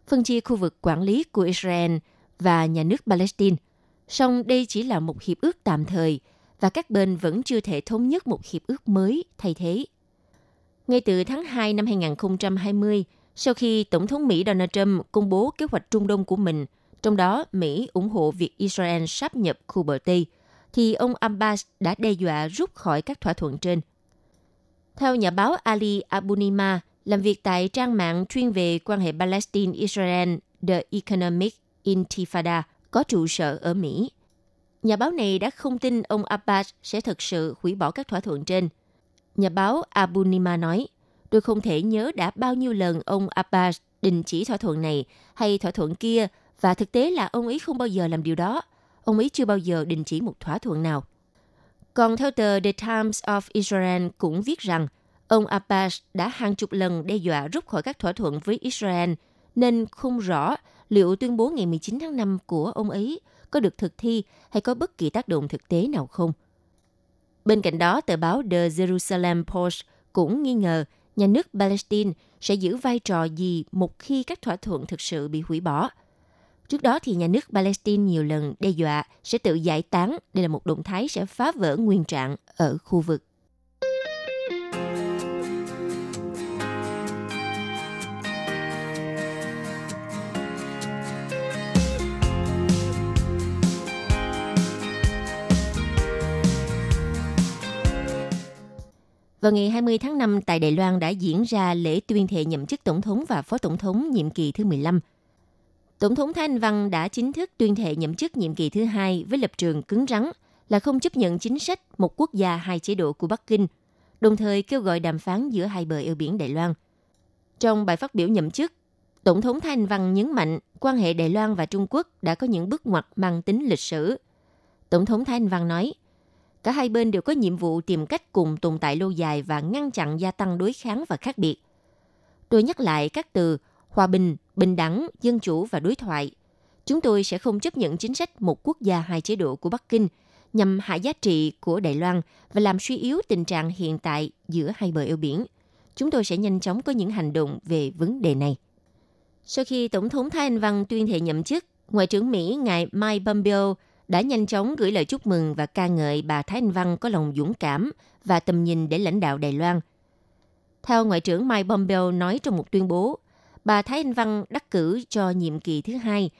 phân chia khu vực quản lý của Israel và nhà nước Palestine. Song đây chỉ là một hiệp ước tạm thời và các bên vẫn chưa thể thống nhất một hiệp ước mới thay thế. Ngay từ tháng 2 năm 2020, sau khi Tổng thống Mỹ Donald Trump công bố kế hoạch Trung Đông của mình, trong đó Mỹ ủng hộ việc Israel sáp nhập khu bờ Tây, thì ông Abbas đã đe dọa rút khỏi các thỏa thuận trên. Theo nhà báo Ali Abunima, làm việc tại trang mạng chuyên về quan hệ Palestine-Israel The Economic Intifada có trụ sở ở Mỹ. Nhà báo này đã không tin ông Abbas sẽ thực sự hủy bỏ các thỏa thuận trên. Nhà báo Abu Nima nói, tôi không thể nhớ đã bao nhiêu lần ông Abbas đình chỉ thỏa thuận này hay thỏa thuận kia và thực tế là ông ấy không bao giờ làm điều đó. Ông ấy chưa bao giờ đình chỉ một thỏa thuận nào. Còn theo tờ The Times of Israel cũng viết rằng Ông Abbas đã hàng chục lần đe dọa rút khỏi các thỏa thuận với Israel, nên không rõ liệu tuyên bố ngày 19 tháng 5 của ông ấy có được thực thi hay có bất kỳ tác động thực tế nào không. Bên cạnh đó, tờ báo The Jerusalem Post cũng nghi ngờ nhà nước Palestine sẽ giữ vai trò gì một khi các thỏa thuận thực sự bị hủy bỏ. Trước đó thì nhà nước Palestine nhiều lần đe dọa sẽ tự giải tán. Đây là một động thái sẽ phá vỡ nguyên trạng ở khu vực. Vào ngày 20 tháng 5 tại Đài Loan đã diễn ra lễ tuyên thệ nhậm chức tổng thống và phó tổng thống nhiệm kỳ thứ 15. Tổng thống Thái Anh Văn đã chính thức tuyên thệ nhậm chức nhiệm kỳ thứ hai với lập trường cứng rắn là không chấp nhận chính sách một quốc gia hai chế độ của Bắc Kinh, đồng thời kêu gọi đàm phán giữa hai bờ eo biển Đài Loan. Trong bài phát biểu nhậm chức, Tổng thống Thái Anh Văn nhấn mạnh quan hệ Đài Loan và Trung Quốc đã có những bước ngoặt mang tính lịch sử. Tổng thống Thái Anh Văn nói, cả hai bên đều có nhiệm vụ tìm cách cùng tồn tại lâu dài và ngăn chặn gia tăng đối kháng và khác biệt. Tôi nhắc lại các từ hòa bình, bình đẳng, dân chủ và đối thoại. Chúng tôi sẽ không chấp nhận chính sách một quốc gia hai chế độ của Bắc Kinh nhằm hạ giá trị của Đài Loan và làm suy yếu tình trạng hiện tại giữa hai bờ eo biển. Chúng tôi sẽ nhanh chóng có những hành động về vấn đề này. Sau khi Tổng thống Thái Anh Văn tuyên thệ nhậm chức, Ngoại trưởng Mỹ ngài Mike Pompeo đã nhanh chóng gửi lời chúc mừng và ca ngợi bà Thái Anh Văn có lòng dũng cảm và tầm nhìn để lãnh đạo Đài Loan. Theo Ngoại trưởng Mike Pompeo nói trong một tuyên bố, bà Thái Anh Văn đắc cử cho nhiệm kỳ thứ hai.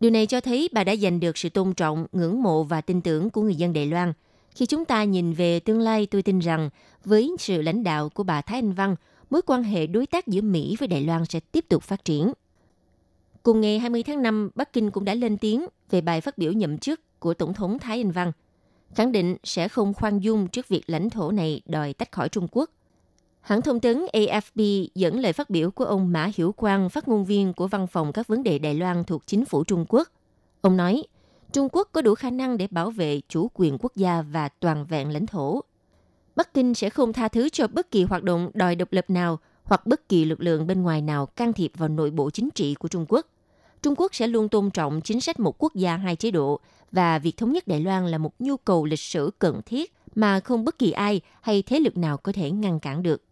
Điều này cho thấy bà đã giành được sự tôn trọng, ngưỡng mộ và tin tưởng của người dân Đài Loan. Khi chúng ta nhìn về tương lai, tôi tin rằng với sự lãnh đạo của bà Thái Anh Văn, mối quan hệ đối tác giữa Mỹ với Đài Loan sẽ tiếp tục phát triển. Cùng ngày 20 tháng 5, Bắc Kinh cũng đã lên tiếng về bài phát biểu nhậm chức của Tổng thống Thái Anh Văn, khẳng định sẽ không khoan dung trước việc lãnh thổ này đòi tách khỏi Trung Quốc. Hãng thông tấn AFP dẫn lời phát biểu của ông Mã Hiểu Quang, phát ngôn viên của Văn phòng các vấn đề Đài Loan thuộc chính phủ Trung Quốc. Ông nói, Trung Quốc có đủ khả năng để bảo vệ chủ quyền quốc gia và toàn vẹn lãnh thổ. Bắc Kinh sẽ không tha thứ cho bất kỳ hoạt động đòi độc lập nào hoặc bất kỳ lực lượng bên ngoài nào can thiệp vào nội bộ chính trị của Trung Quốc. Trung Quốc sẽ luôn tôn trọng chính sách một quốc gia hai chế độ và việc thống nhất Đài Loan là một nhu cầu lịch sử cần thiết mà không bất kỳ ai hay thế lực nào có thể ngăn cản được.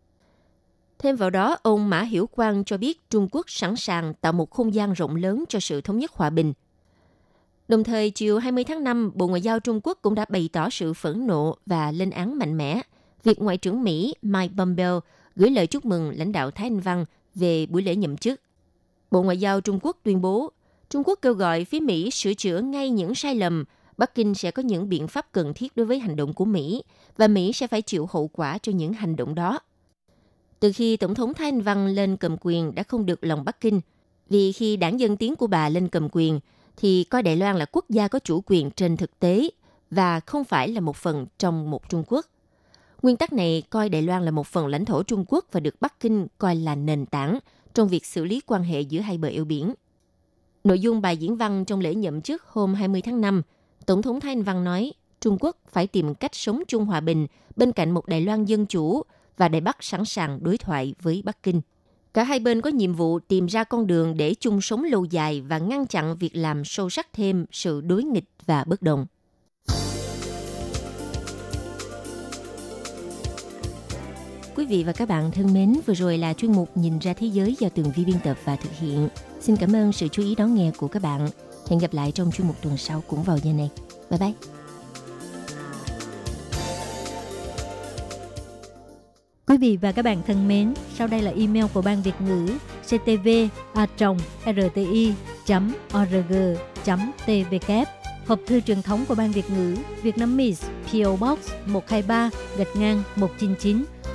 Thêm vào đó, ông Mã Hiểu Quang cho biết Trung Quốc sẵn sàng tạo một không gian rộng lớn cho sự thống nhất hòa bình. Đồng thời, chiều 20 tháng 5, Bộ Ngoại giao Trung Quốc cũng đã bày tỏ sự phẫn nộ và lên án mạnh mẽ việc Ngoại trưởng Mỹ Mike Pompeo gửi lời chúc mừng lãnh đạo Thái Anh Văn về buổi lễ nhậm chức. Bộ Ngoại giao Trung Quốc tuyên bố, Trung Quốc kêu gọi phía Mỹ sửa chữa ngay những sai lầm, Bắc Kinh sẽ có những biện pháp cần thiết đối với hành động của Mỹ và Mỹ sẽ phải chịu hậu quả cho những hành động đó. Từ khi Tổng thống Thái Anh Văn lên cầm quyền đã không được lòng Bắc Kinh, vì khi đảng Dân Tiến của bà lên cầm quyền thì coi Đài Loan là quốc gia có chủ quyền trên thực tế và không phải là một phần trong một Trung Quốc. Nguyên tắc này coi Đài Loan là một phần lãnh thổ Trung Quốc và được Bắc Kinh coi là nền tảng trong việc xử lý quan hệ giữa hai bờ eo biển. Nội dung bài diễn văn trong lễ nhậm chức hôm 20 tháng 5, Tổng thống Thanh Văn nói Trung Quốc phải tìm cách sống chung hòa bình bên cạnh một Đài Loan dân chủ và Đài Bắc sẵn sàng đối thoại với Bắc Kinh. Cả hai bên có nhiệm vụ tìm ra con đường để chung sống lâu dài và ngăn chặn việc làm sâu sắc thêm sự đối nghịch và bất đồng. Quý vị và các bạn thân mến, vừa rồi là chuyên mục Nhìn ra thế giới do Tường Vi biên tập và thực hiện. Xin cảm ơn sự chú ý đón nghe của các bạn. Hẹn gặp lại trong chuyên mục tuần sau cũng vào giờ này. Bye bye! Quý vị và các bạn thân mến, sau đây là email của Ban Việt ngữ ctv a rti org tvk Hộp thư truyền thống của Ban Việt ngữ Việt Nam Miss PO Box 123 gạch ngang 199